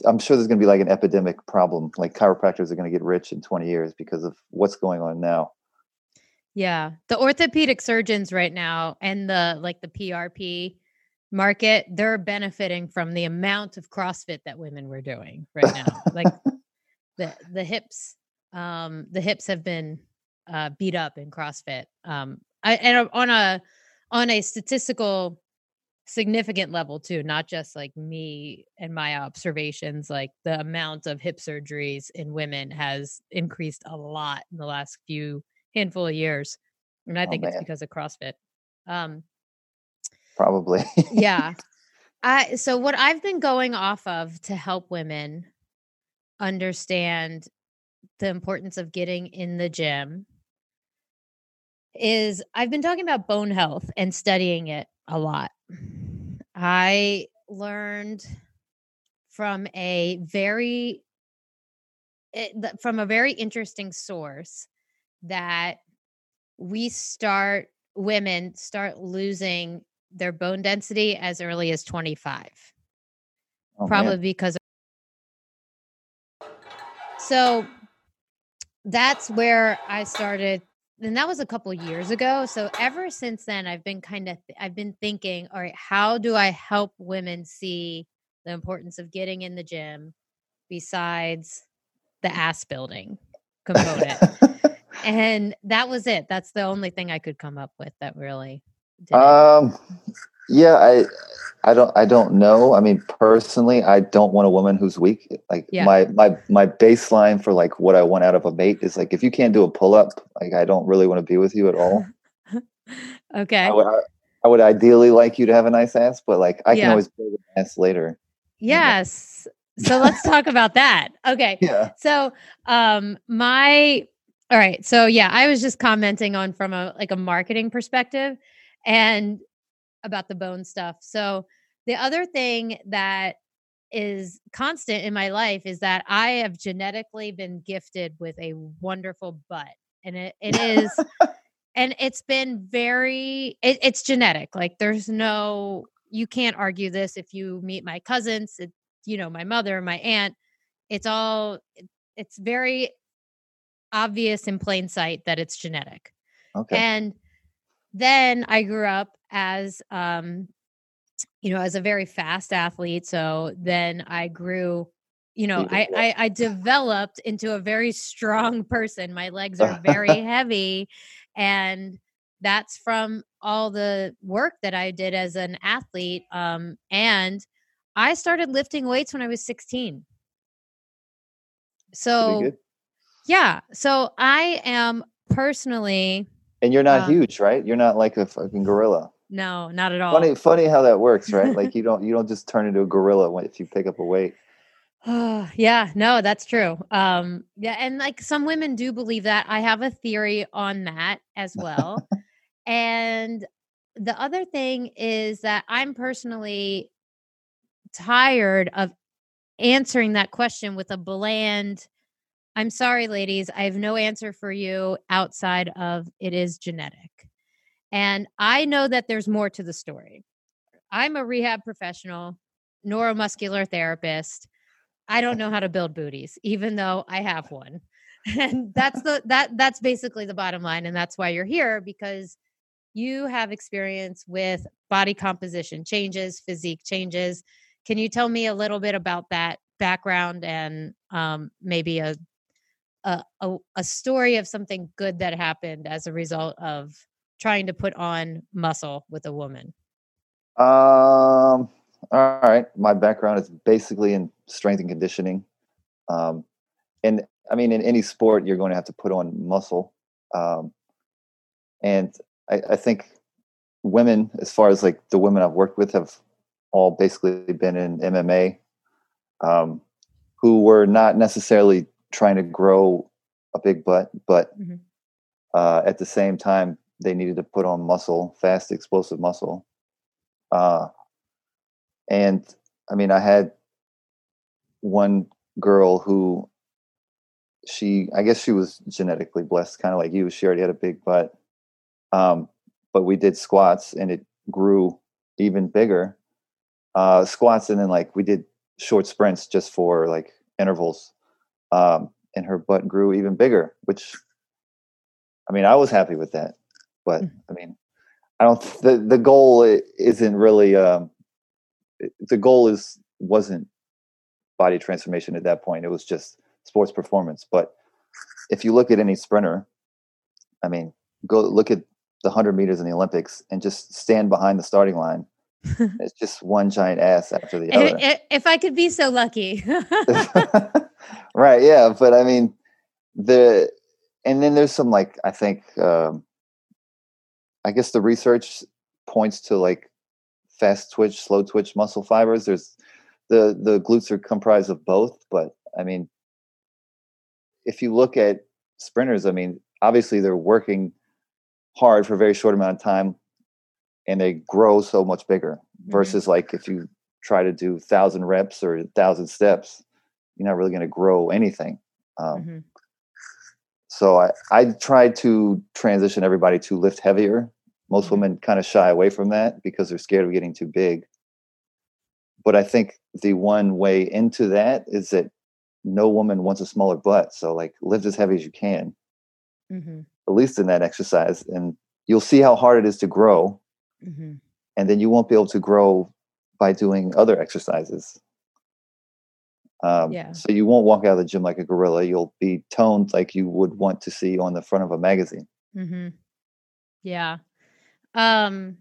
I'm sure there's going to be like an epidemic problem. Like chiropractors are going to get rich in 20 years because of what's going on now. Yeah. The orthopedic surgeons right now and the like the PRP market, they're benefiting from the amount of CrossFit that women were doing right now. like the the hips um the hips have been uh beat up in CrossFit. Um I, and on a on a statistical significant level too, not just like me and my observations, like the amount of hip surgeries in women has increased a lot in the last few handful of years. And I oh, think man. it's because of CrossFit. Um, Probably. yeah. I, so what I've been going off of to help women understand the importance of getting in the gym is I've been talking about bone health and studying it a lot. I learned from a very it, eh, from a very interesting source that we start women start losing their bone density as early as 25 oh, probably man. because of- so that's where i started and that was a couple years ago so ever since then i've been kind of i've been thinking all right how do i help women see the importance of getting in the gym besides the ass building component and that was it. That's the only thing I could come up with that really. um, yeah, I, I don't, I don't know. I mean, personally, I don't want a woman who's weak. Like yeah. my, my, my baseline for like what I want out of a mate is like if you can't do a pull up, like I don't really want to be with you at all. okay. I would, I, I would ideally like you to have a nice ass, but like I yeah. can always build an ass later. Yes. so let's talk about that. Okay. Yeah. So um my all right. So yeah, I was just commenting on from a like a marketing perspective and about the bone stuff. So the other thing that is constant in my life is that I have genetically been gifted with a wonderful butt. And it, it is and it's been very it, it's genetic. Like there's no you can't argue this if you meet my cousins, it, you know, my mother, my aunt. It's all it's very obvious in plain sight that it's genetic. Okay. And then I grew up as um you know as a very fast athlete so then I grew you know I, I I developed into a very strong person my legs are very heavy and that's from all the work that I did as an athlete um and I started lifting weights when I was 16. So, yeah. So I am personally. And you're not um, huge, right? You're not like a fucking gorilla. No, not at all. Funny, funny how that works, right? like you don't you don't just turn into a gorilla when if you pick up a weight. yeah, no, that's true. Um, yeah, and like some women do believe that. I have a theory on that as well. and the other thing is that I'm personally tired of answering that question with a bland I'm sorry ladies, I have no answer for you outside of it is genetic. And I know that there's more to the story. I'm a rehab professional, neuromuscular therapist. I don't know how to build booties even though I have one. And that's the that that's basically the bottom line and that's why you're here because you have experience with body composition changes, physique changes. Can you tell me a little bit about that background and um, maybe a, a, a a story of something good that happened as a result of trying to put on muscle with a woman? Um. All right. My background is basically in strength and conditioning. Um, and I mean, in any sport, you're going to have to put on muscle. Um, and I, I think women, as far as like the women I've worked with, have all basically been in MMA, um, who were not necessarily trying to grow a big butt, but mm-hmm. uh, at the same time, they needed to put on muscle, fast, explosive muscle. Uh, and I mean, I had one girl who she, I guess she was genetically blessed, kind of like you. She already had a big butt. Um, but we did squats and it grew even bigger. Uh, squats and then like we did short sprints just for like intervals. Um, and her butt grew even bigger, which I mean, I was happy with that. But mm. I mean, I don't. The the goal isn't really. Um, the goal is wasn't body transformation at that point. It was just sports performance. But if you look at any sprinter, I mean, go look at the hundred meters in the Olympics and just stand behind the starting line. it's just one giant ass after the other. If, if I could be so lucky. right. Yeah. But I mean, the and then there's some like I think um, I guess the research points to like fast twitch, slow twitch muscle fibers. There's the the glutes are comprised of both, but I mean, if you look at sprinters, I mean, obviously they're working hard for a very short amount of time, and they grow so much bigger. Mm-hmm. Versus like if you try to do thousand reps or thousand steps, you're not really going to grow anything. Um, mm-hmm. So I, I tried to transition everybody to lift heavier. Most mm-hmm. women kind of shy away from that because they're scared of getting too big. But I think the one way into that is that no woman wants a smaller butt. So like lift as heavy as you can, mm-hmm. at least in that exercise. And you'll see how hard it is to grow. Mm-hmm. And then you won't be able to grow by doing other exercises. Um, yeah. So you won't walk out of the gym like a gorilla. You'll be toned like you would want to see on the front of a magazine. Mm-hmm. Yeah. Um,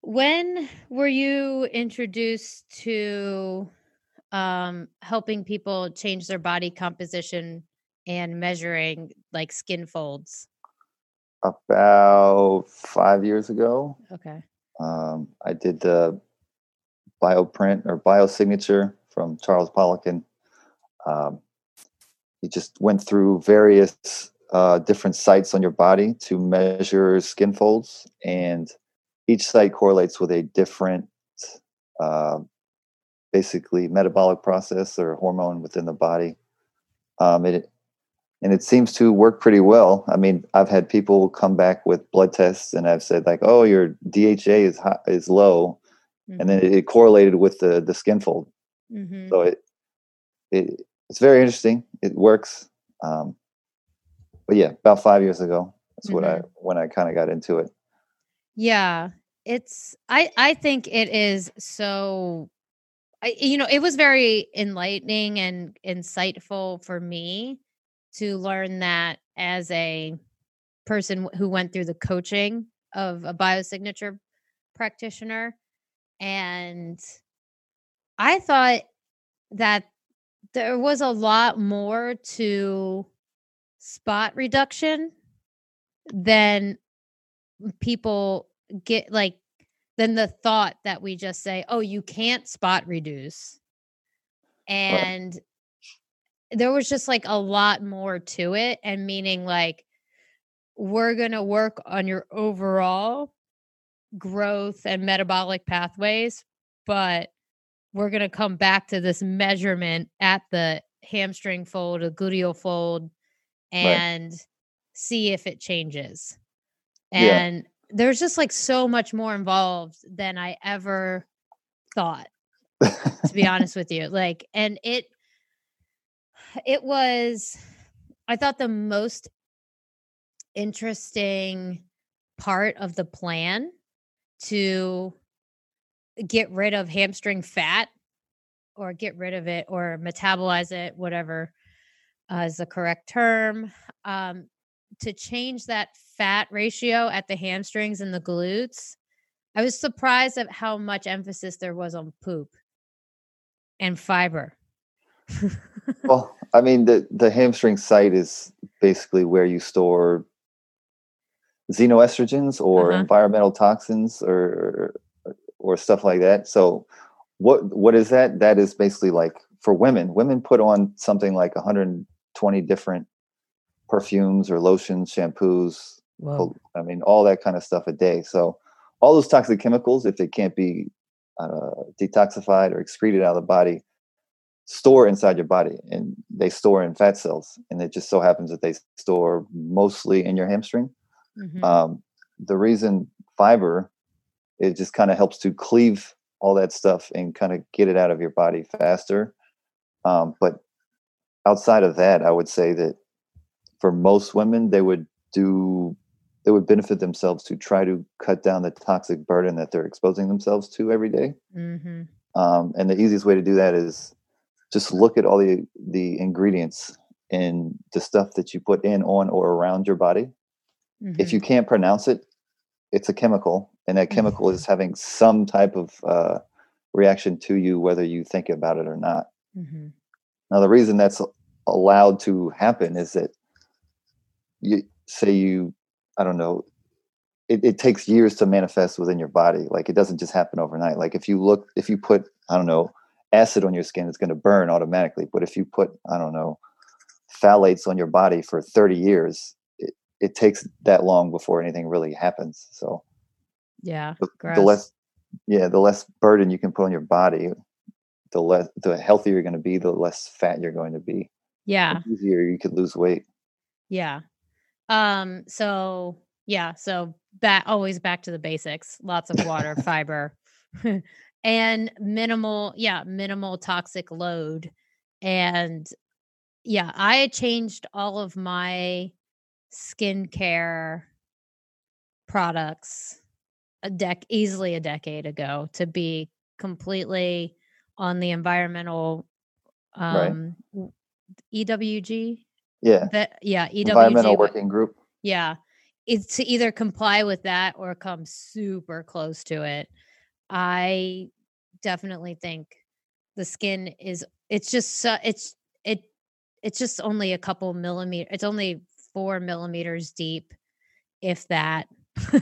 when were you introduced to um, helping people change their body composition and measuring like skin folds? About five years ago. Okay. Um, I did the bioprint or biosignature from Charles Poliquin. Um, he just went through various uh, different sites on your body to measure skin folds, and each site correlates with a different, uh, basically metabolic process or hormone within the body. Um, it and it seems to work pretty well. I mean, I've had people come back with blood tests, and I've said like, "Oh, your DHA is high, is low," mm-hmm. and then it, it correlated with the the skin fold. Mm-hmm. So it, it it's very interesting. It works. Um, but yeah, about five years ago, that's mm-hmm. what I mm-hmm. when I kind of got into it. Yeah, it's I I think it is so. I, you know, it was very enlightening and insightful for me to learn that as a person who went through the coaching of a biosignature practitioner and I thought that there was a lot more to spot reduction than people get like than the thought that we just say, oh, you can't spot reduce. And. There was just like a lot more to it. And meaning, like, we're going to work on your overall growth and metabolic pathways, but we're going to come back to this measurement at the hamstring fold, a gluteal fold, and right. see if it changes. And yeah there's just like so much more involved than I ever thought, to be honest with you. Like, and it, it was, I thought the most interesting part of the plan to get rid of hamstring fat or get rid of it or metabolize it, whatever uh, is the correct term, um, to change that fat ratio at the hamstrings and the glutes, I was surprised at how much emphasis there was on poop and fiber. well, I mean the the hamstring site is basically where you store xenoestrogens or uh-huh. environmental toxins or or stuff like that. So what what is that? That is basically like for women. Women put on something like 120 different perfumes or lotions, shampoos. Whoa. I mean, all that kind of stuff a day. So all those toxic chemicals, if they can't be uh, detoxified or excreted out of the body, store inside your body, and they store in fat cells. And it just so happens that they store mostly in your hamstring. Mm-hmm. Um, the reason fiber, it just kind of helps to cleave all that stuff and kind of get it out of your body faster. Um, but outside of that, I would say that for most women, they would do they would benefit themselves to try to cut down the toxic burden that they're exposing themselves to every day. Mm-hmm. Um, and the easiest way to do that is just look at all the the ingredients in the stuff that you put in, on, or around your body. Mm-hmm. If you can't pronounce it, it's a chemical, and that chemical mm-hmm. is having some type of uh, reaction to you, whether you think about it or not. Mm-hmm. Now, the reason that's allowed to happen is that you say you i don't know it, it takes years to manifest within your body like it doesn't just happen overnight like if you look if you put i don't know acid on your skin it's going to burn automatically. But if you put i don't know phthalates on your body for 30 years it, it takes that long before anything really happens. So yeah the, the less yeah the less burden you can put on your body the less the healthier you're going to be the less fat you're going to be. Yeah. The easier you could lose weight. Yeah. Um, so yeah, so back always back to the basics. Lots of water, fiber, and minimal, yeah, minimal toxic load. And yeah, I changed all of my skincare products a dec easily a decade ago to be completely on the environmental um right. EWG yeah. That yeah, EWG environmental working group. Yeah. It's to either comply with that or come super close to it. I definitely think the skin is it's just so it's it it's just only a couple millimeter it's only four millimeters deep if that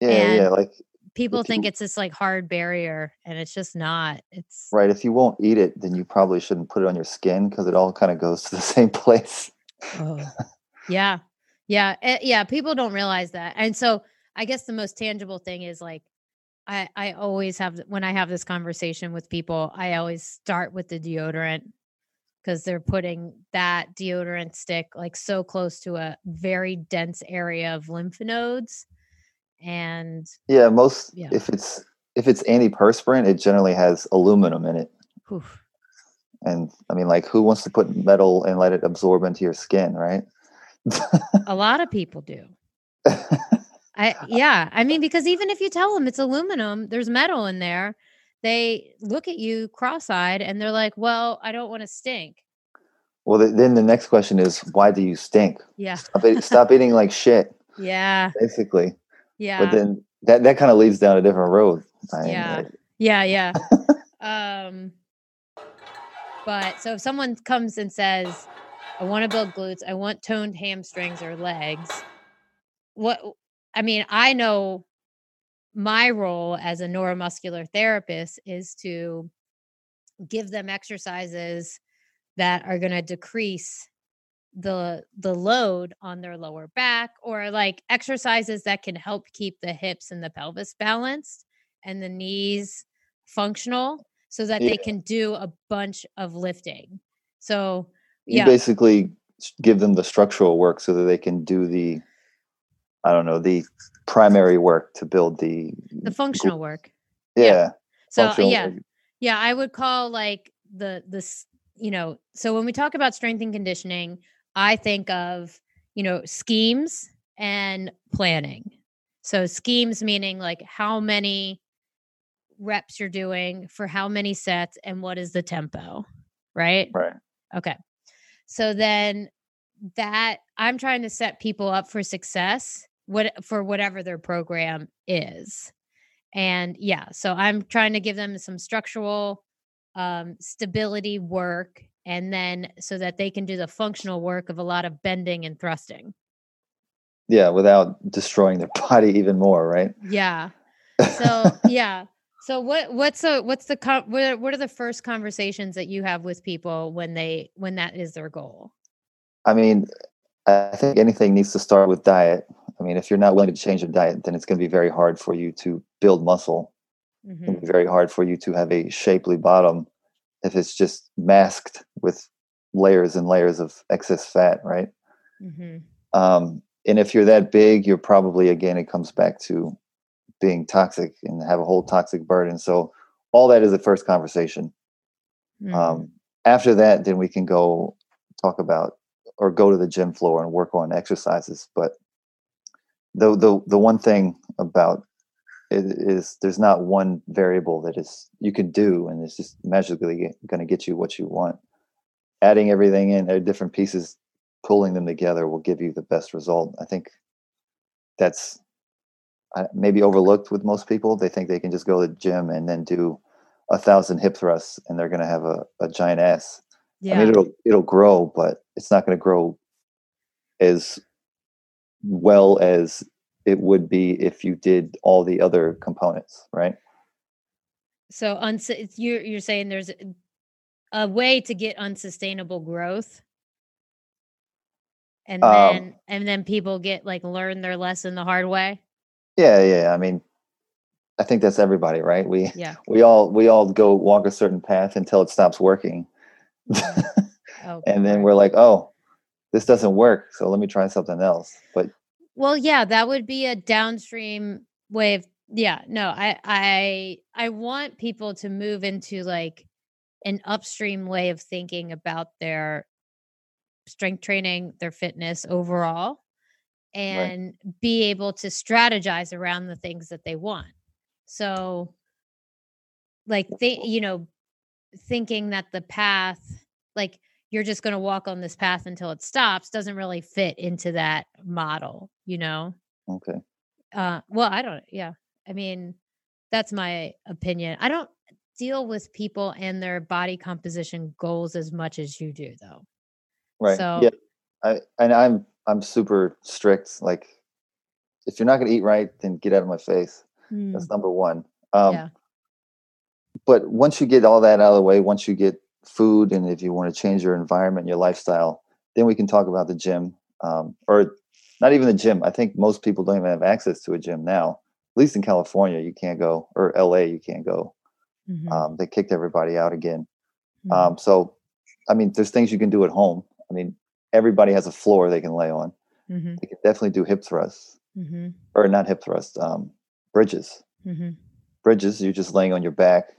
yeah yeah like people think you, it's this like hard barrier and it's just not it's right if you won't eat it then you probably shouldn't put it on your skin because it all kind of goes to the same place Oh, yeah. Yeah. Eh, yeah. People don't realize that. And so I guess the most tangible thing is like, I, I always have, when I have this conversation with people, I always start with the deodorant because they're putting that deodorant stick like so close to a very dense area of lymph nodes. And yeah, most, yeah. if it's, if it's antiperspirant, it generally has aluminum in it. Oof. And I mean, like, who wants to put metal and let it absorb into your skin, right? a lot of people do. I yeah, I mean, because even if you tell them it's aluminum, there's metal in there, they look at you cross-eyed and they're like, "Well, I don't want to stink." Well, then the next question is, why do you stink? Yeah, stop, stop eating like shit. Yeah, basically. Yeah, but then that that kind of leads down a different road. Yeah, yeah, yeah. um but so if someone comes and says, I want to build glutes, I want toned hamstrings or legs, what I mean, I know my role as a neuromuscular therapist is to give them exercises that are going to decrease the the load on their lower back or like exercises that can help keep the hips and the pelvis balanced and the knees functional so that yeah. they can do a bunch of lifting. So, yeah. You basically give them the structural work so that they can do the I don't know, the primary work to build the the functional work. Yeah. yeah. So, yeah. Work. Yeah, I would call like the this, you know, so when we talk about strength and conditioning, I think of, you know, schemes and planning. So schemes meaning like how many reps you're doing for how many sets and what is the tempo, right? Right. Okay. So then that I'm trying to set people up for success what for whatever their program is. And yeah, so I'm trying to give them some structural um, stability work and then so that they can do the functional work of a lot of bending and thrusting. Yeah, without destroying their body even more, right? Yeah. So, yeah. So what what's the what's the what what are the first conversations that you have with people when they when that is their goal? I mean, I think anything needs to start with diet. I mean, if you're not willing to change your diet, then it's going to be very hard for you to build muscle. Mm-hmm. It's going to be very hard for you to have a shapely bottom if it's just masked with layers and layers of excess fat, right? Mm-hmm. Um, and if you're that big, you're probably again it comes back to being toxic and have a whole toxic burden. So all that is the first conversation. Mm-hmm. Um, after that, then we can go talk about or go to the gym floor and work on exercises. But the the the one thing about it is there's not one variable that is you can do and it's just magically going to get you what you want. Adding everything in uh, different pieces pulling them together will give you the best result. I think that's uh, maybe overlooked with most people. They think they can just go to the gym and then do a thousand hip thrusts and they're going to have a, a giant ass. Yeah. i mean it'll it'll grow but it's not going to grow as well as it would be if you did all the other components, right? So uns- you're you're saying there's a way to get unsustainable growth, and um then um, and then people get like learn their lesson the hard way. Yeah, yeah. I mean, I think that's everybody, right? We yeah. we all we all go walk a certain path until it stops working, oh, and then we're like, oh, this doesn't work, so let me try something else. But well, yeah, that would be a downstream way of yeah, no, I I I want people to move into like an upstream way of thinking about their strength training, their fitness overall and right. be able to strategize around the things that they want. So like they you know thinking that the path like you're just going to walk on this path until it stops doesn't really fit into that model, you know? Okay. Uh, well, I don't, yeah. I mean, that's my opinion. I don't deal with people and their body composition goals as much as you do, though. Right. So, yeah. I, and I'm, I'm super strict. Like, if you're not going to eat right, then get out of my face. Mm. That's number one. Um, yeah. But once you get all that out of the way, once you get food and if you want to change your environment, your lifestyle, then we can talk about the gym um, or not even the gym. I think most people don't even have access to a gym now. At least in California, you can't go, or LA, you can't go. Mm-hmm. Um, they kicked everybody out again. Mm-hmm. Um, so, I mean, there's things you can do at home. I mean, everybody has a floor they can lay on. Mm-hmm. They can definitely do hip thrusts, mm-hmm. or not hip thrusts, um, bridges. Mm-hmm. Bridges, you're just laying on your back,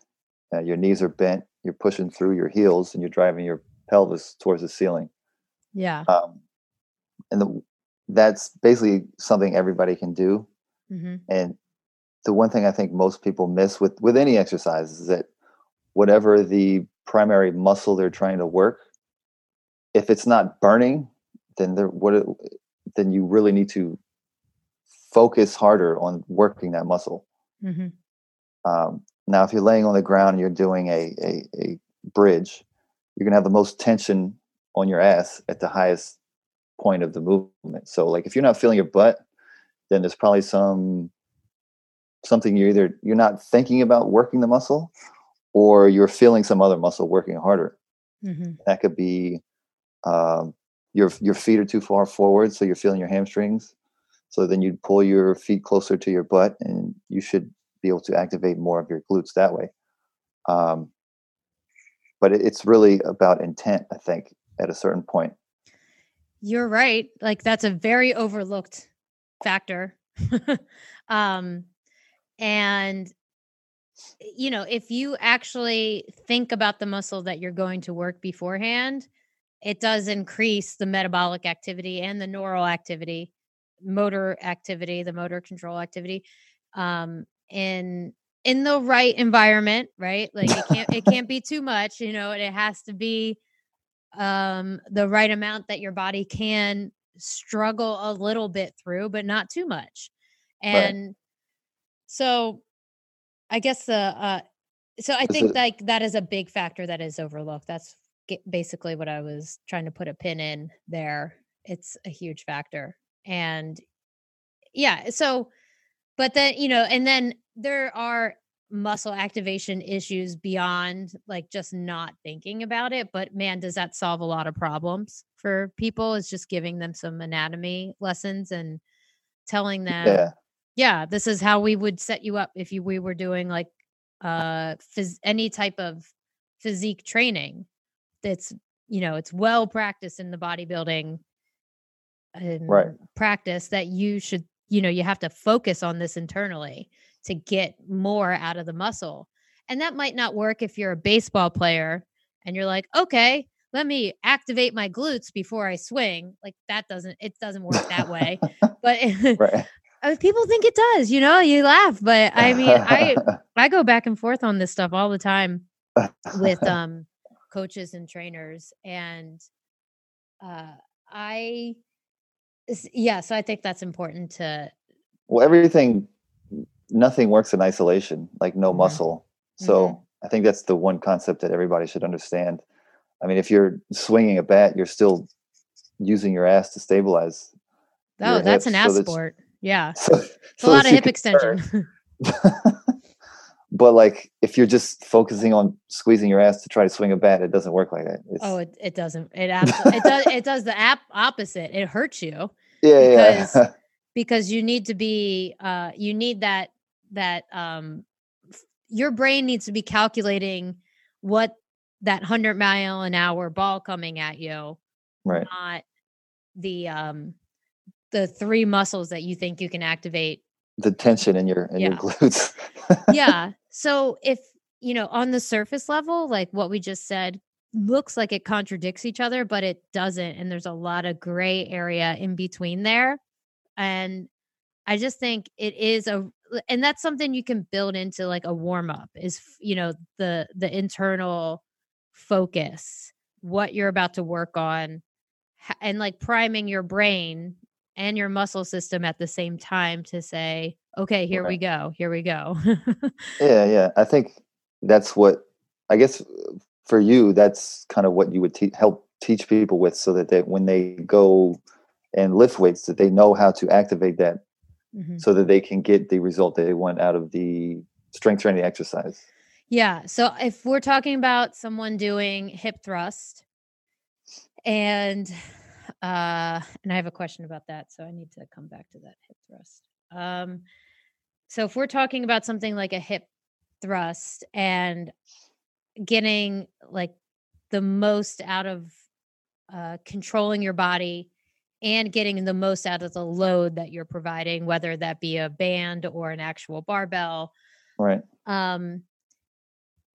uh, your knees are bent, you're pushing through your heels and you're driving your pelvis towards the ceiling. Yeah. Um, and the, that's basically something everybody can do. Mm-hmm. And the one thing I think most people miss with with any exercise is that whatever the primary muscle they're trying to work, if it's not burning, then there what it, then you really need to focus harder on working that muscle. Mm-hmm. Um, now, if you're laying on the ground and you're doing a, a, a bridge, you're going to have the most tension on your ass at the highest point of the movement. So like if you're not feeling your butt, then there's probably some something you're either you're not thinking about working the muscle or you're feeling some other muscle working harder. Mm-hmm. That could be um, your your feet are too far forward, so you're feeling your hamstrings. So then you'd pull your feet closer to your butt, and you should be able to activate more of your glutes that way. Um, but it's really about intent, I think, at a certain point. You're right. Like that's a very overlooked factor. um, and you know, if you actually think about the muscle that you're going to work beforehand, it does increase the metabolic activity and the neural activity, motor activity, the motor control activity. Um, in in the right environment, right? Like it can't it can't be too much, you know, and it has to be um the right amount that your body can struggle a little bit through, but not too much. And right. so I guess the uh so I think like that is a big factor that is overlooked. That's basically what I was trying to put a pin in there. It's a huge factor. And yeah, so but then, you know, and then there are muscle activation issues beyond like just not thinking about it but man does that solve a lot of problems for people is just giving them some anatomy lessons and telling them yeah, yeah this is how we would set you up if you we were doing like uh phys- any type of physique training that's you know it's well practiced in the bodybuilding right. practice that you should you know you have to focus on this internally to get more out of the muscle. And that might not work if you're a baseball player and you're like, okay, let me activate my glutes before I swing. Like that doesn't, it doesn't work that way. but right. people think it does, you know, you laugh, but I mean, I, I go back and forth on this stuff all the time with, um, coaches and trainers. And, uh, I, yeah, so I think that's important to. Well, everything nothing works in isolation, like no mm-hmm. muscle. So mm-hmm. I think that's the one concept that everybody should understand. I mean, if you're swinging a bat, you're still using your ass to stabilize. Oh, that's an ass so sport. Yeah. So, it's so a lot of hip extension. but like if you're just focusing on squeezing your ass to try to swing a bat, it doesn't work like that. It's... Oh, it, it doesn't. It absolutely it does it does the app opposite. It hurts you. Yeah, because, yeah. because you need to be uh you need that that um, your brain needs to be calculating what that 100 mile an hour ball coming at you right not the um the three muscles that you think you can activate the tension in your in yeah. your glutes yeah so if you know on the surface level like what we just said looks like it contradicts each other but it doesn't and there's a lot of gray area in between there and i just think it is a and that's something you can build into like a warm up is you know the the internal focus what you're about to work on and like priming your brain and your muscle system at the same time to say okay here right. we go here we go yeah yeah i think that's what i guess for you that's kind of what you would te- help teach people with so that they when they go and lift weights that they know how to activate that mm-hmm. so that they can get the result they want out of the strength training exercise. Yeah. So if we're talking about someone doing hip thrust and uh and I have a question about that, so I need to come back to that hip thrust. Um so if we're talking about something like a hip thrust and getting like the most out of uh controlling your body and getting the most out of the load that you're providing, whether that be a band or an actual barbell. Right. Um,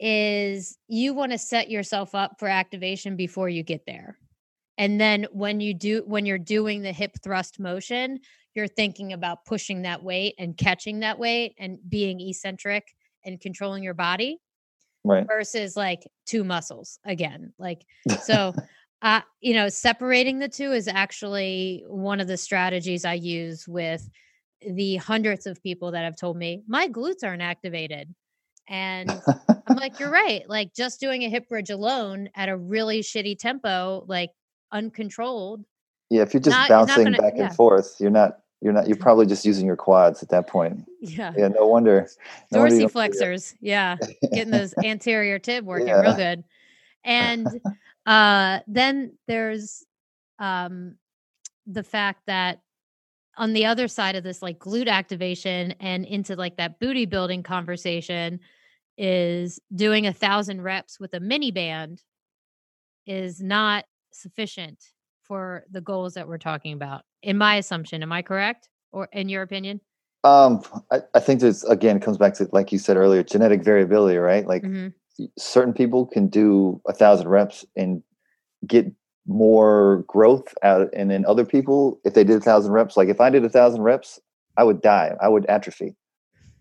is you want to set yourself up for activation before you get there. And then when you do when you're doing the hip thrust motion, you're thinking about pushing that weight and catching that weight and being eccentric and controlling your body. Right. Versus like two muscles again. Like so uh, you know, separating the two is actually one of the strategies I use with the hundreds of people that have told me my glutes aren't activated. And I'm like, you're right. Like just doing a hip bridge alone at a really shitty tempo, like uncontrolled. Yeah, if you're just Not- bouncing gonna- back yeah. and forth, you're not you're not you're probably just using your quads at that point. Yeah. Yeah, no wonder. no wonder you dorsiflexors. Yeah. Getting those anterior tib working Yeah. real good. And uh then there's um the fact that on the other side of this like glute activation and into like that booty building conversation is doing a thousand reps with a mini band is not sufficient for the goals that we're talking about in my assumption am i correct or in your opinion Um, I, I think there's again it comes back to like you said earlier, genetic variability, right? Like Mhm. certain people can do a thousand reps and get more growth out, and then other people, if they did a thousand reps, like if I did a thousand reps, I would die. I would atrophy.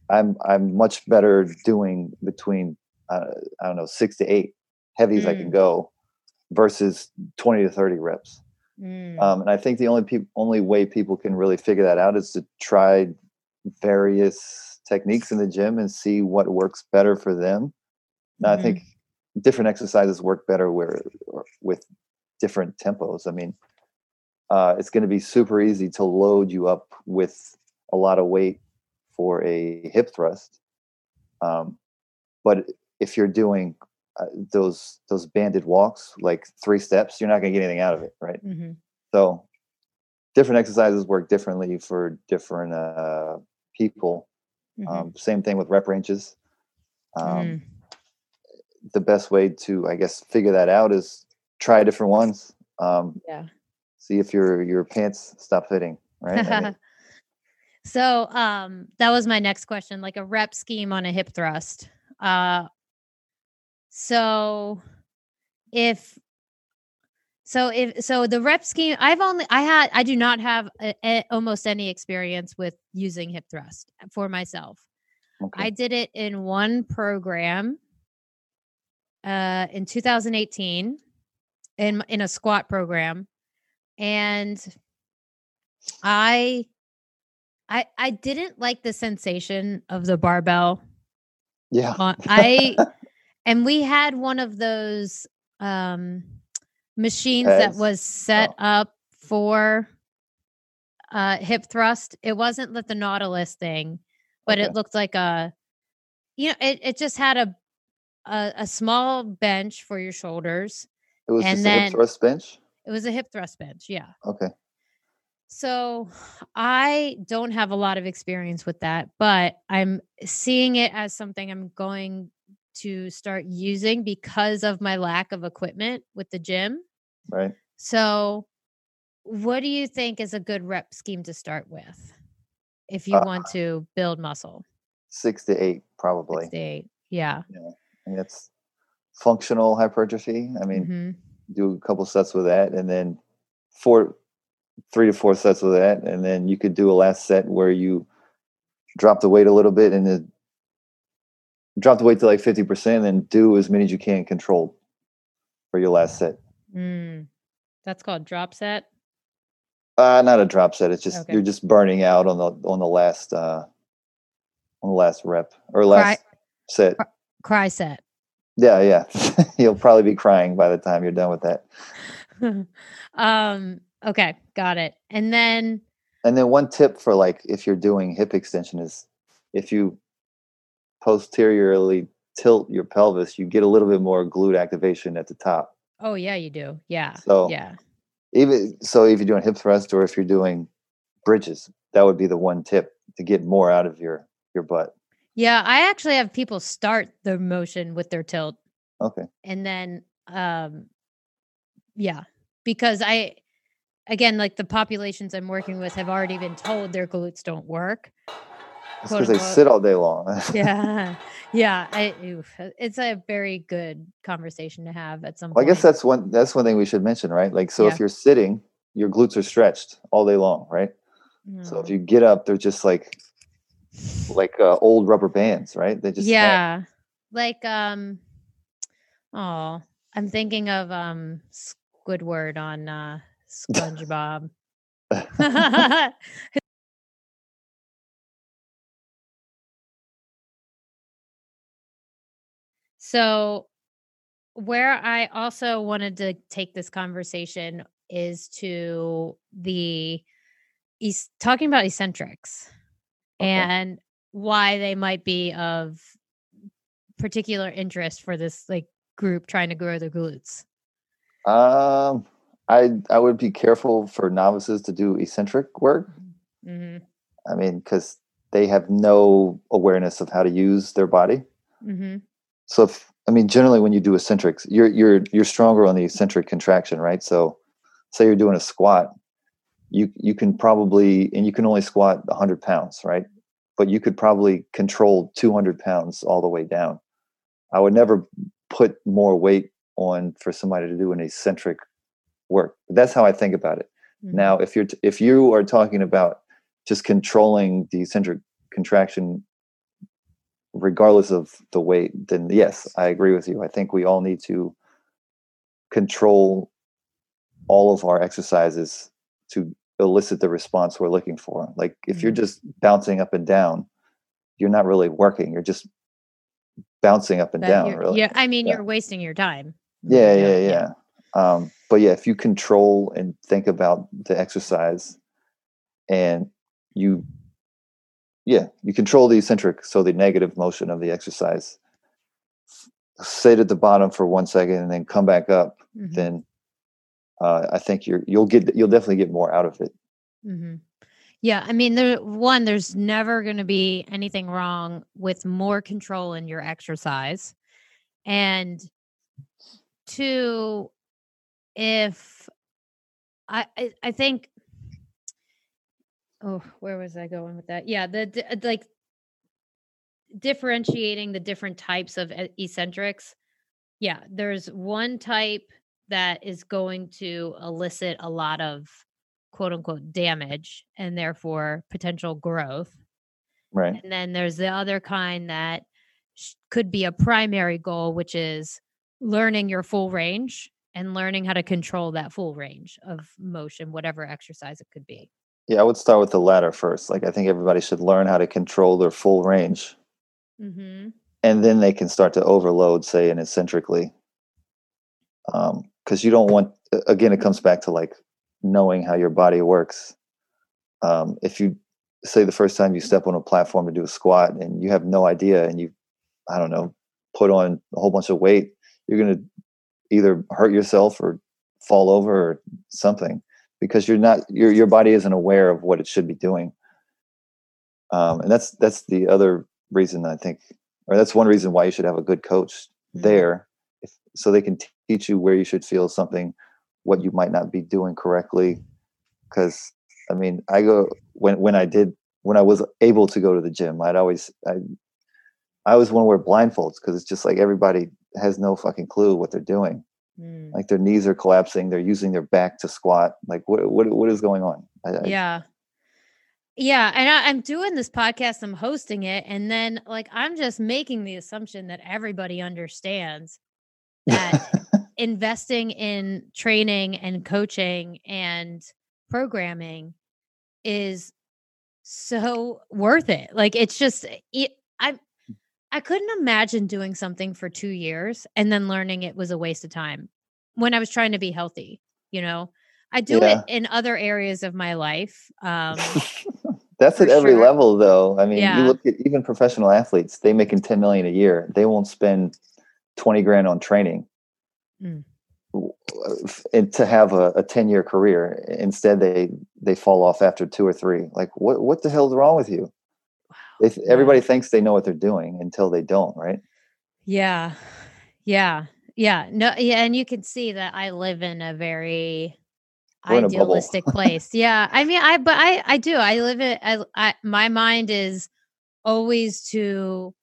I'm I'm much better doing between uh, I don't know six to eight heavies I can go versus twenty to thirty reps. Mm. Um, and I think the only peop only way people can really figure that out is to try various techniques in the gym and see what works better for them. Now, I Mhm. think different exercises work better where with different tempos. I mean, uh, it's going to be super easy to load you up with a lot of weight for a hip thrust, um, but if you're doing uh, those those banded walks, like three steps, you're not going to get anything out of it, right? Mhm. So different exercises work differently for different uh, people. Mhm. Um, same thing with rep ranges. Um, Mm. The best way to, I guess, figure that out is try different ones. Um, Yeah. see if your your pants stop fitting. Right. I mean, so um that was my next question like a rep scheme on a hip thrust uh so if so if so the rep scheme i've only i had i do not have a, a- almost any experience with using hip thrust for myself okay. I did it in one program uh, in 2018 in in a squat program, and I I I didn't like the sensation of the barbell. yeah. I and we had one of those um, machines that was set Oh. up for uh, hip thrust. It wasn't like the Nautilus thing but Okay. it looked like a you know it, it just had a, a a small bench for your shoulders It was and just a hip thrust bench. it was a hip thrust bench yeah Okay. so i don't have a lot of experience with that but i'm seeing it as something i'm going to start using because of my lack of equipment with the gym Right. so what do you think is a good rep scheme to start with if you Uh, want to build muscle Six to eight, probably. Six to eight. yeah And that's functional hypertrophy. I mean, Mhm. do a couple sets with that and then four three to four sets with that and then you could do a last set where you drop the weight a little bit and then drop the weight to like 50% and then do as many as you can controlled for your last set Mm. That's called drop set. uh not a drop set it's just Okay. you're just burning out on the on the last uh on the last rep or last set Cry- Cry set. yeah yeah you'll probably be crying by the time you're done with that um. Okay, got it. And then And then one tip for like if you're doing hip extension is if you posteriorly tilt your pelvis, you get a little bit more glute activation at the top. oh yeah, you do. Yeah. So- yeah. Even so, if you're doing hip thrust or if you're doing bridges, that would be the one tip to get more out of your your butt. Yeah. I actually have people start the motion with their tilt Okay. and then um yeah because i again like the populations i'm working with have already been told their glutes don't work because they sit all day long. yeah yeah I, oof, it's a very good conversation to have at some Well, I guess that's one that's one thing we should mention, right? Like so Yeah. if you're sitting, your glutes are stretched all day long, right? So if Mm. you get up, they're just like like uh, old rubber bands, right? They just hang. yeah like um oh i'm thinking of um squidward on uh spongebob So, where I also wanted to take this conversation is to the he's talking about eccentrics Okay. and why they might be of particular interest for this like group trying to grow their glutes. Um, I I would be careful for novices to do eccentric work. hmm I mean, because they have no awareness of how to use their body. hmm So, if, I mean, generally, when you do eccentrics, you're you're you're stronger on the eccentric contraction, right? So, say you're doing a squat, you you can probably and you can only squat 100 pounds, right? But you could probably control 200 pounds all the way down. I would never put more weight on for somebody to do an eccentric work. But that's how I think about it. Mm-hmm. Now, if you're t- if you are talking about just controlling the eccentric contraction, regardless of the weight, then yes, I agree with you. I think we all need to control all of our exercises to elicit the response we're looking for. Like if you're Mhm. just bouncing up and down, you're not really working. You're just bouncing up and down. Really. Yeah, I mean, Yeah. you're wasting your time. Yeah, Yeah, yeah, yeah. yeah. Um, but yeah, if you control and think about the exercise and you, yeah, you control the eccentric, so the negative motion of the exercise, sit at the bottom for one second and then come back up, Mhm, then uh, I think you're, you'll get, you'll definitely get more out of it. mhm. Yeah, I mean, there one, there's never going to be anything wrong with more control in your exercise, and two, if I, I think, oh, where was I going with that? Yeah, the like differentiating the different types of eccentrics. Yeah, there's one type that is going to elicit a lot of quote unquote damage and therefore potential growth. Right. And then there's the other kind that sh- could be a primary goal, which is learning your full range and learning how to control that full range of motion, whatever exercise it could be. Yeah. I would start with the latter first. Like I think everybody should learn how to control their full range Mm-hmm. and then they can start to overload, say, and eccentrically. Because you don't want, again, it comes back to like knowing how your body works. Um, if you say the first time you step on a platform to do a squat and you have no idea and you, I don't know, put on a whole bunch of weight, you're going to either hurt yourself or fall over or something because you're not your your body isn't aware of what it should be doing. Um, and that's that's the other reason I think, or that's one reason why you should have a good coach Mhm. there, if, so they can teach you where you should feel something, what you might not be doing correctly. Because I mean, I go when when I did when I was able to go to the gym, I'd always I I always want to wear blindfolds because it's just like everybody has no fucking clue what they're doing. Mm. Like their knees are collapsing, they're using their back to squat. Like what what what is going on? I, I, Yeah. Yeah. And I, I'm doing this podcast, I'm hosting it. And then, like, I'm just making the assumption that everybody understands that investing in training and coaching and programming is so worth it. Like it's just it I I couldn't imagine doing something for 2 years and then learning it was a waste of time when I was trying to be healthy, you know. I do Yeah. it in other areas of my life. Um That's at every sure. level, though. I mean, Yeah. you look at even professional athletes; they making ten million a year. They won't spend twenty grand on training, Mm. and to have a, a ten year career. Instead, they they fall off after two or three. Like, what what the hell's wrong with you? Th- everybody thinks they know what they're doing until they don't, right? Yeah. Yeah. Yeah. No, yeah. And you can see that I live in a very We're idealistic place. Yeah. I mean, I, but I, I do. I live it. I, I, my mind is always to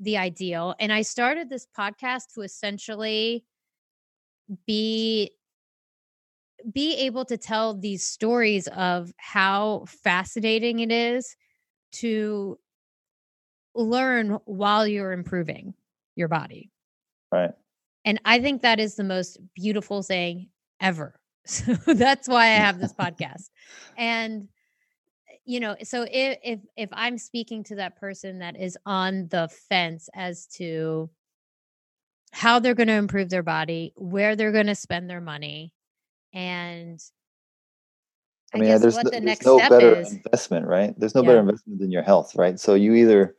the ideal. And I started this podcast to essentially be be able to tell these stories of how fascinating it is to learn while you're improving your body. Right. And I think that is the most beautiful thing ever. So that's why I have this podcast. And you know, so if if if I'm speaking to that person that is on the fence as to how they're going to improve their body, where they're going to spend their money, and I, I mean, there's, the there's no better is. investment, right? There's no yeah. better investment than your health, right? So you either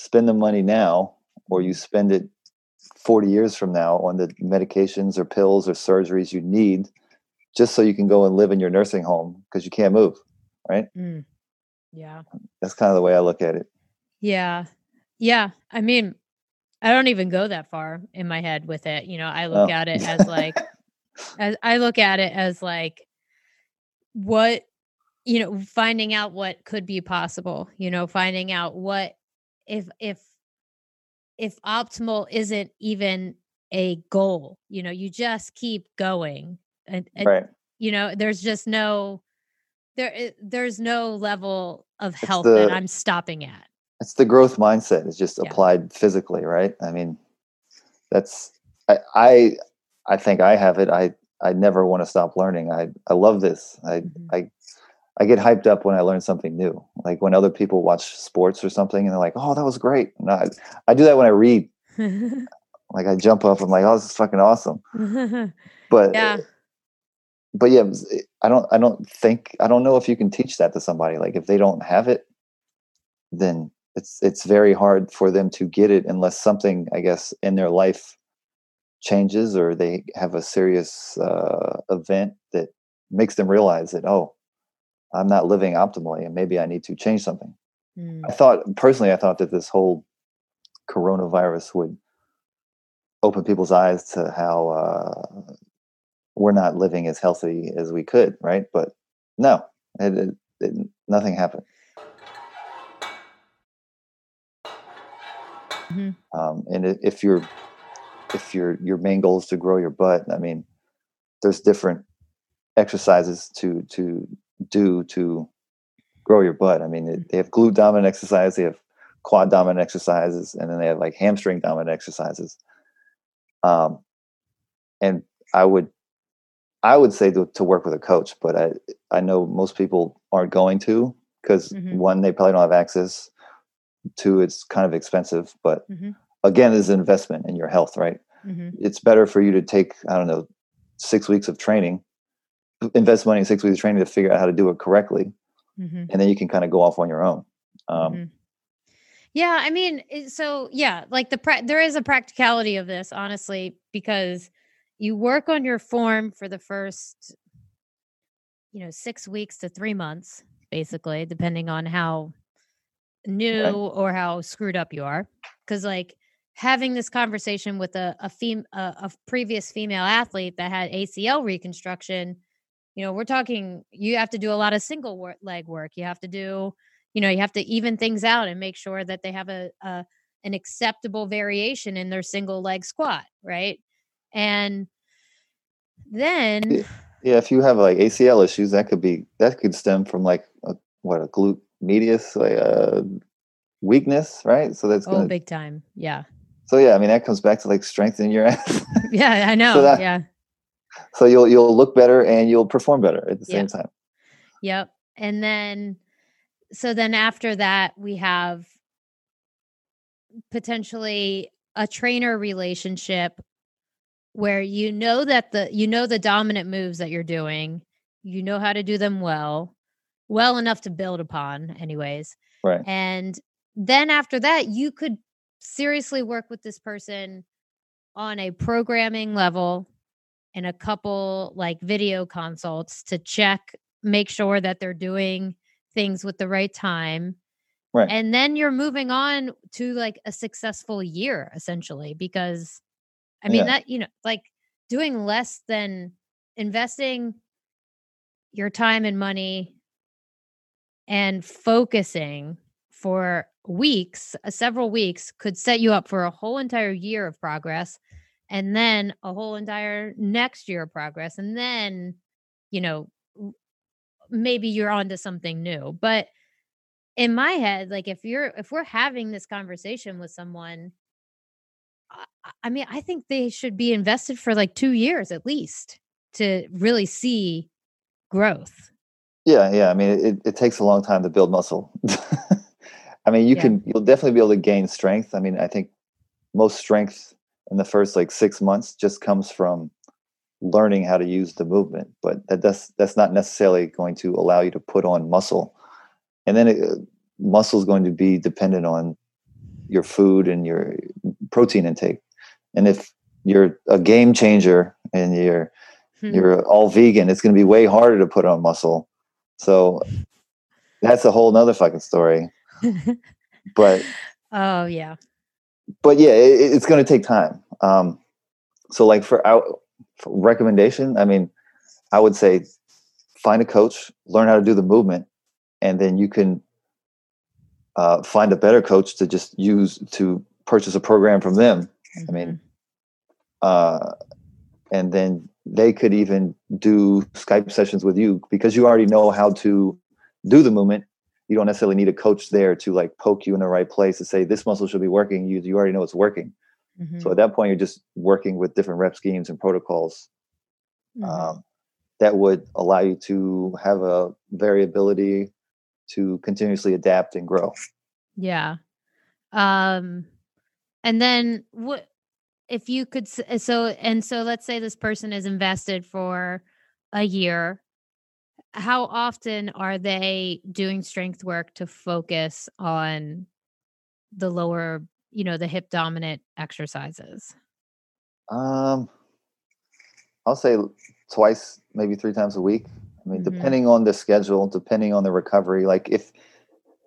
spend the money now or you spend it 40 years from now on the medications or pills or surgeries you need just so you can go and live in your nursing home because you can't move, right? Mm. Yeah. That's kind of the way I look at it. Yeah. Yeah. I mean, I don't even go that far in my head with it. You know, I look oh. at it as like, as I look at it as like, what, you know, finding out what could be possible, you know, finding out what, if, if, if optimal isn't even a goal, you know, you just keep going and, and right. you know, there's just no, there, there's no level of health the, that I'm stopping at it's the growth mindset it's just yeah. applied physically right i mean that's I, I i think i have it i i never want to stop learning i i love this i mm-hmm. i i get hyped up when i learn something new. Like when other people watch sports or something and they're like oh that was great. And i i do that when i read. Like i jump up i'm like oh this is fucking awesome. But yeah. but yeah i don't i don't think i don't know if you can teach that to somebody. Like if they don't have it then it's it's very hard for them to get it unless something i guess in their life changes or they have a serious uh, event that makes them realize that oh i'm not living optimally and maybe i need to change something mm. i thought personally i thought that this whole coronavirus would open people's eyes to how uh, we're not living as healthy as we could right but no it, it, it, nothing happened Mm-hmm. Um, and if you're if your your main goal is to grow your butt, I mean, there's different exercises to to do to grow your butt. I mean, it, they have glute dominant exercise, they have quad dominant exercises, and then they have like hamstring dominant exercises. Um, and I would I would say to, to work with a coach, but I I know most people aren't going to because mm-hmm. one they probably don't have access Two, it's kind of expensive, but mm-hmm. again, it's an investment in your health, right? Mm-hmm. It's better for you to take, I don't know, six weeks of training, invest money in six weeks of training to figure out how to do it correctly. Mm-hmm. And then you can kind of go off on your own. Um, mm-hmm. yeah, I mean, so yeah, like the pra- there is a practicality of this, honestly, because you work on your form for the first, you know, six weeks to three months, basically, depending on how new right. or how screwed up you are because like having this conversation with a a, fem- a a previous female athlete that had ACL reconstruction you know we're talking you have to do a lot of single work, leg work you have to do you know you have to even things out and make sure that they have a, a an acceptable variation in their single leg squat right and then yeah if you have like acl issues that could be that could stem from like a, what a glute medius like a uh, weakness, right? So that's oh, gonna, big time. Yeah. So yeah, I mean that comes back to like strengthening your ass. yeah, I know. So that, yeah. So you'll you'll look better and you'll perform better at the same time. Yep. And then so then after that we have potentially a trainer relationship where you know that the you know the dominant moves that you're doing, you know how to do them well well enough to build upon anyways right and then after that you could seriously work with this person on a programming level and a couple like video consults to check make sure that they're doing things with the right time. Right. And then you're moving on to like a successful year essentially because i mean yeah. that you know like doing less than investing your time and money and focusing for weeks, uh, several weeks, could set you up for a whole entire year of progress and then a whole entire next year of progress. And then, you know, maybe you're on to something new. But in my head, like if you're, if we're having this conversation with someone, I, I mean, I think they should be invested for like two years at least to really see growth yeah, yeah. I mean, it, it takes a long time to build muscle. I mean, you yeah. can you'll definitely be able to gain strength. I mean, I think most strength in the first like six months just comes from learning how to use the movement but that, that's that's not necessarily going to allow you to put on muscle. And then it, muscle is going to be dependent on your food and your protein intake. And if you're a game changer and you're hmm. you're all vegan it's going to be way harder to put on muscle. So that's a whole nother fucking story. But oh yeah but yeah it, it's going to take time um so like for our for recommendation i mean i would say find a coach learn how to do the movement and then you can uh, find a better coach to just use to purchase a program from them mm-hmm. i mean mm-hmm. uh and then they could even do skype sessions with you because you already know how to do the movement you don't necessarily need a coach there to like poke you in the right place to say this muscle should be working you you already know it's working mm-hmm. so at that point you're just working with different rep schemes and protocols mm-hmm. um, that would allow you to have a variability to continuously adapt and grow yeah um and then what if you could so and so let's say this person is invested for a year how often are they doing strength work to focus on the lower you know the hip dominant exercises um i'll say twice maybe three times a week i mean mm-hmm. depending on the schedule depending on the recovery like if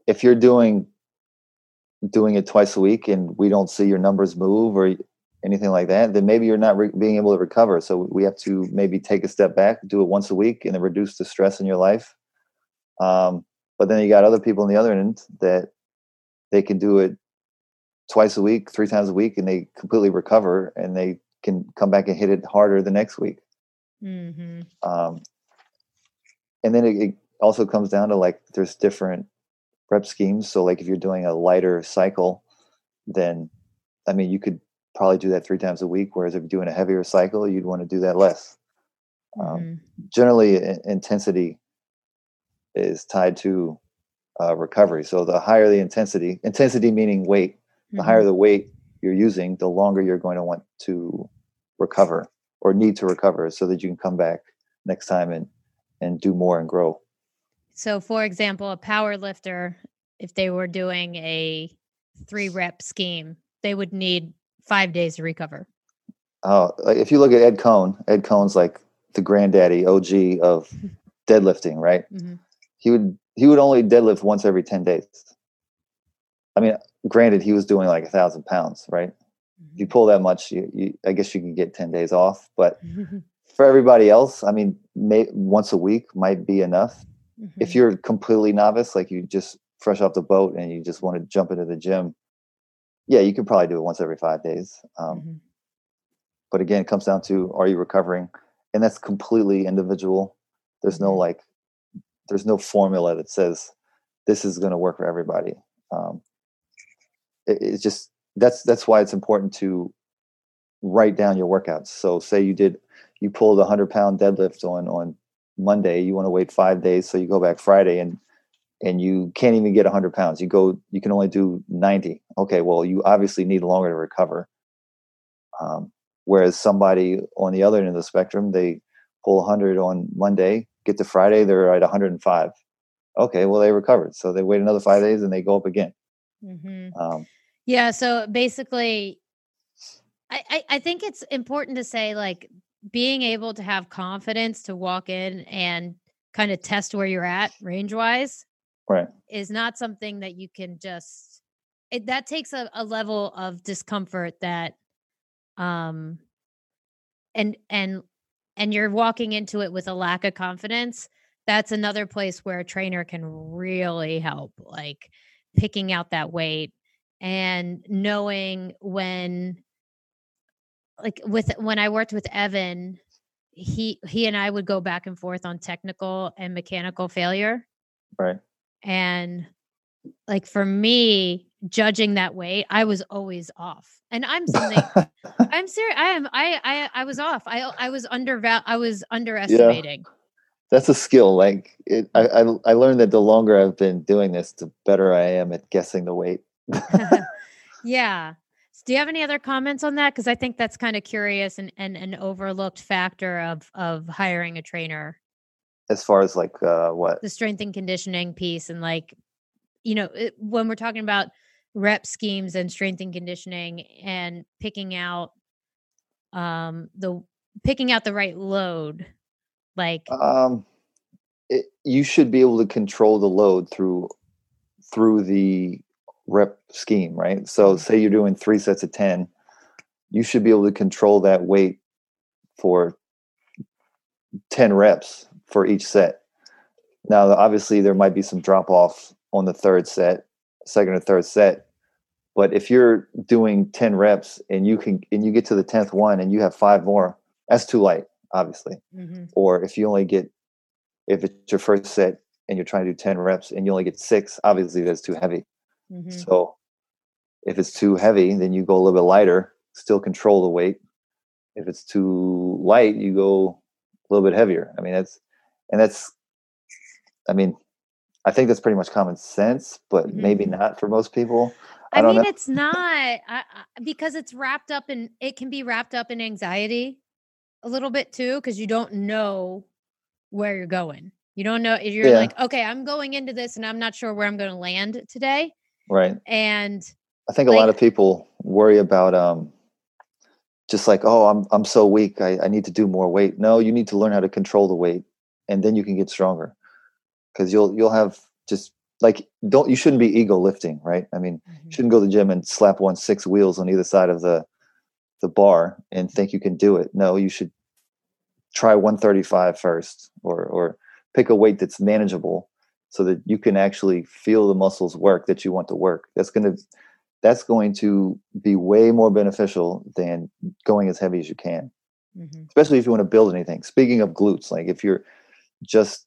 if you're doing doing it twice a week and we don't see your numbers move or anything like that, then maybe you're not re- being able to recover. So we have to maybe take a step back, do it once a week, and then reduce the stress in your life. Um, but then you got other people on the other end that they can do it twice a week, three times a week, and they completely recover, and they can come back and hit it harder the next week. Mm-hmm. Um, and then it, it also comes down to like there's different rep schemes. So like if you're doing a lighter cycle, then I mean you could probably do that three times a week. Whereas if you're doing a heavier cycle, you'd want to do that less. Um, mm-hmm. Generally, intensity is tied to uh, recovery. So the higher the intensity, intensity meaning weight, the mm-hmm. higher the weight you're using, the longer you're going to want to recover or need to recover so that you can come back next time and and do more and grow. So for example, a power lifter, if they were doing a three rep scheme, they would need five days to recover. Oh, like if you look at Ed Coan, Ed Coan's like the granddaddy OG of deadlifting, right? Mm-hmm. He would he would only deadlift once every ten days. I mean, granted, he was doing like a thousand pounds, right? Mm-hmm. If you pull that much, you, you, I guess you can get ten days off. But for everybody else, I mean, may, once a week might be enough. Mm-hmm. If you're completely novice, like you just fresh off the boat and you just want to jump into the gym, yeah, you could probably do it once every five days. Um, mm-hmm. But again, it comes down to are you recovering, and that's completely individual. There's no mm-hmm. like, there's no formula that says this is going to work for everybody. Um, it, it's just that's that's why it's important to write down your workouts. So, say you did you pulled a hundred pound deadlift on on Monday, you want to wait five days, so you go back Friday and and you can't even get 100 pounds. You go you can only do 90 okay well you obviously need longer to recover. Um, whereas somebody on the other end of the spectrum they pull 100 on monday get to friday they're at 105 okay well they recovered. So they wait another five days and they go up again. Mm-hmm. um, yeah so basically I, I i think it's important to say like being able to have confidence to walk in and kind of test where you're at range wise right. is not something that you can just it, that takes a, a level of discomfort that um and and and you're walking into it with a lack of confidence that's another place where a trainer can really help like picking out that weight and knowing when like with when i worked with evan he he and i would go back and forth on technical and mechanical failure right and like for me, judging that weight, I was always off. And I'm something I'm serious. I am I I I was off. I I was underval I was underestimating. Yeah. That's a skill. Like it, I, I I learned that the longer I've been doing this, the better I am at guessing the weight. yeah. do you have any other comments on that? Because I think that's kind of curious and, and an overlooked factor of of hiring a trainer. As far as like uh, what the strength and conditioning piece, and like you know, it, when we're talking about rep schemes and strength and conditioning and picking out um the picking out the right load, like um, it, you should be able to control the load through through the rep scheme, right? So say you're doing three sets of 10, you should be able to control that weight for 10 reps for each set. Now, obviously, there might be some drop off on the third set, second or third set. But if you're doing 10 reps and you can and you get to the 10th one and you have five more, that's too light, obviously. Mm-hmm. Or if you only get if it's your first set and you're trying to do 10 reps and you only get six, obviously that's too heavy. Mm-hmm. So if it's too heavy, then you go a little bit lighter, still control the weight. If it's too light, you go a little bit heavier. I mean, that's, and that's, I mean, I think that's pretty much common sense, but mm-hmm. maybe not for most people. I, I mean, know. it's not I, because it's wrapped up in, it can be wrapped up in anxiety a little bit too, because you don't know where you're going. You don't know, you're yeah. like, okay, I'm going into this and I'm not sure where I'm going to land today. Right. And I think like, a lot of people worry about um just like, oh, I'm I'm so weak. I, I need to do more weight. No, you need to learn how to control the weight and then you can get stronger. Cause you'll you'll have just like don't you shouldn't be ego lifting, right? I mean, mm-hmm. you shouldn't go to the gym and slap one six wheels on either side of the the bar and think you can do it. No, you should try 135 first or or pick a weight that's manageable so that you can actually feel the muscles work that you want to work. That's going to that's going to be way more beneficial than going as heavy as you can. Mm-hmm. Especially if you want to build anything. Speaking of glutes, like if you're just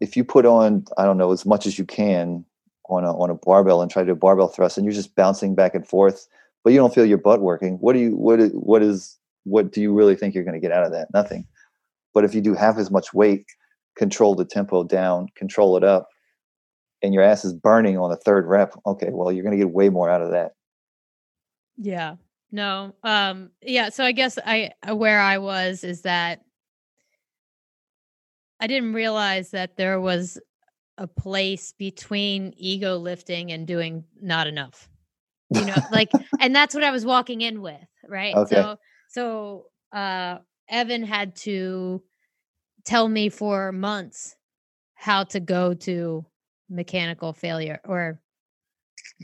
if you put on I don't know as much as you can on a on a barbell and try to do barbell thrust and you're just bouncing back and forth, but you don't feel your butt working. What do you what what is what do you really think you're going to get out of that? Nothing. But if you do half as much weight control the tempo down, control it up, and your ass is burning on the third rep, okay, well, you're going to get way more out of that. Yeah. No. Um yeah, so I guess I where I was is that I didn't realize that there was a place between ego lifting and doing not enough. You know, like and that's what I was walking in with, right? Okay. So so uh Evan had to tell me for months how to go to mechanical failure or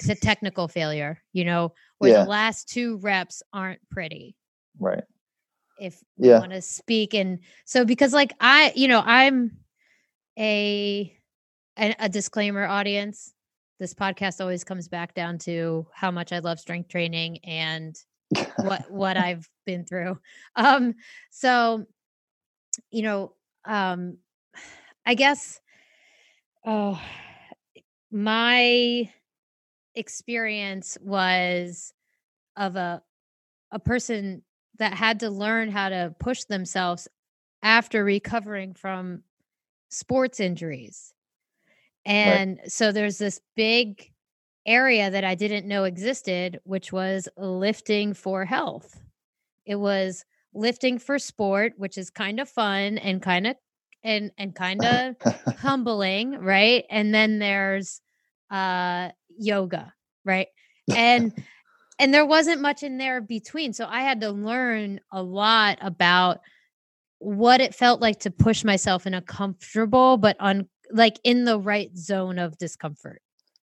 to technical failure, you know, where yeah. the last two reps aren't pretty. Right. If you want to speak and so because like I, you know, I'm a, a a disclaimer audience. This podcast always comes back down to how much I love strength training and what what I've been through. Um so you know, um i guess oh my experience was of a a person that had to learn how to push themselves after recovering from sports injuries and right. so there's this big area that I didn't know existed, which was lifting for health. It was lifting for sport, which is kind of fun and kind of and and kind of humbling, right? And then there's uh yoga, right? And and there wasn't much in there between. So I had to learn a lot about what it felt like to push myself in a comfortable but un like in the right zone of discomfort.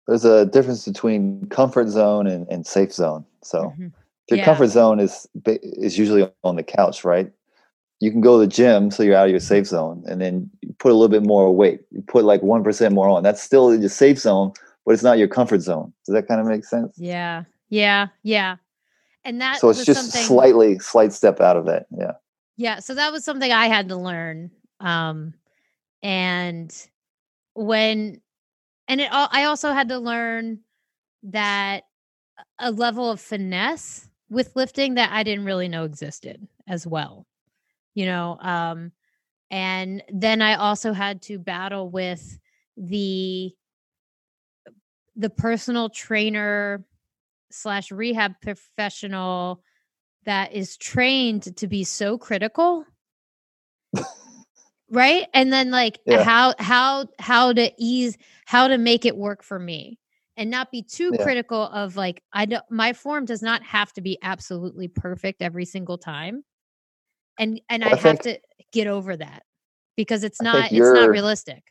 There's a difference between comfort zone and, and safe zone. So mm-hmm. Your yeah. comfort zone is is usually on the couch, right? You can go to the gym, so you're out of your safe zone, and then you put a little bit more weight. You put like one percent more on. That's still in your safe zone, but it's not your comfort zone. Does that kind of make sense? Yeah, yeah, yeah. And that so it's just slightly slight step out of that. Yeah. Yeah. So that was something I had to learn. Um, and when, and it, I also had to learn that a level of finesse with lifting that I didn't really know existed as well. You know, um and then I also had to battle with the the personal trainer slash rehab professional that is trained to be so critical right and then like Yeah. how how how to ease how to make it work for me and not be too Yeah. critical of like i don't my form does not have to be absolutely perfect every single time and and i, I have to get over that because it's not it's not realistic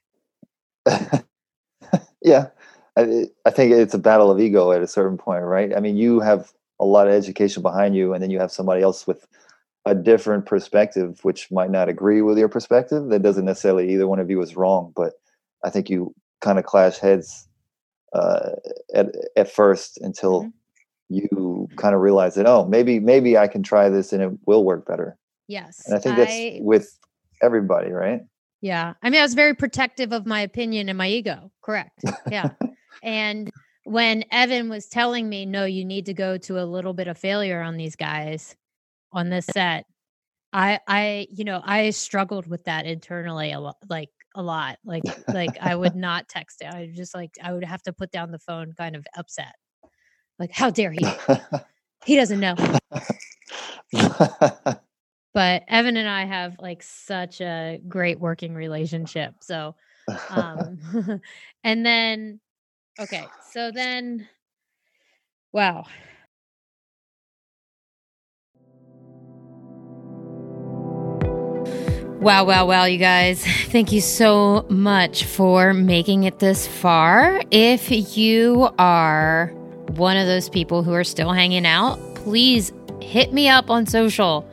yeah, I, I think it's a battle of ego at a certain point, right? I mean, you have a lot of education behind you, and then you have somebody else with a different perspective, which might not agree with your perspective. That doesn't necessarily either one of you is wrong, but I think you kind of clash heads uh, at at first until Mhm. you kind of realize that oh, maybe maybe I can try this and it will work better. yes And I think that's I- with everybody, right? Yeah. I mean, I was very protective of my opinion and my ego. Correct. Yeah. and when Evan was telling me, no, you need to go to a little bit of failure on these guys on this set, I, I, you know, I struggled with that internally a lot, like a lot. Like, like I would not text it. I just like, I would have to put down the phone kind of upset. Like, how dare he? He doesn't know. But Evan and I have like such a great working relationship. So, um and then okay so then wow Wow, wow, wow, you guys. Thank you so much for making it this far. If you are one of those people who are still hanging out, please hit me up on social.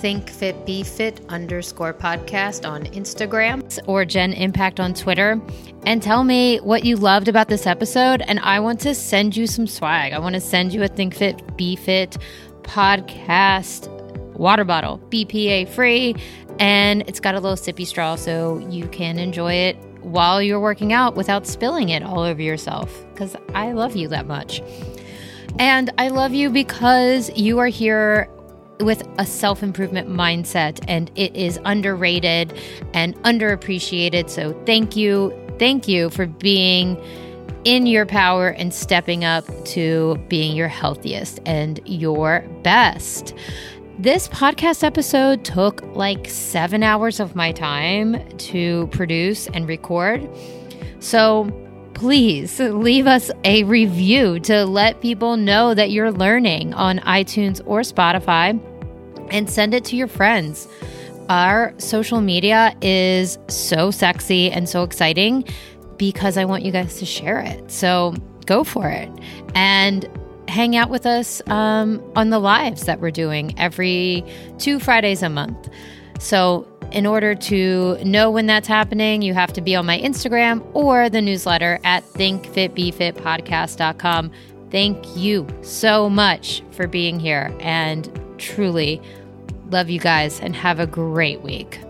Think Fit Be Fit underscore podcast on Instagram or Gen Impact on Twitter and tell me what you loved about this episode. And I want to send you some swag. I want to send you a Think Fit Be Fit podcast water bottle, BPA free, and it's got a little sippy straw so you can enjoy it while you're working out without spilling it all over yourself because I love you that much. And I love you because you are here with a self improvement mindset and it is underrated and underappreciated. So thank you. Thank you for being in your power and stepping up to being your healthiest and your best. This podcast episode took like seven hours of my time to produce and record. So please leave us a review to let people know that you're learning on iTunes or Spotify and send it to your friends. Our social media is so sexy and so exciting because I want you guys to share it. So go for it. And hang out with us um, on the lives that we're doing every two Fridays a month. So, in order to know when that's happening, you have to be on my Instagram or the newsletter at thinkfitbefitpodcast.com. Thank you so much for being here and truly love you guys and have a great week.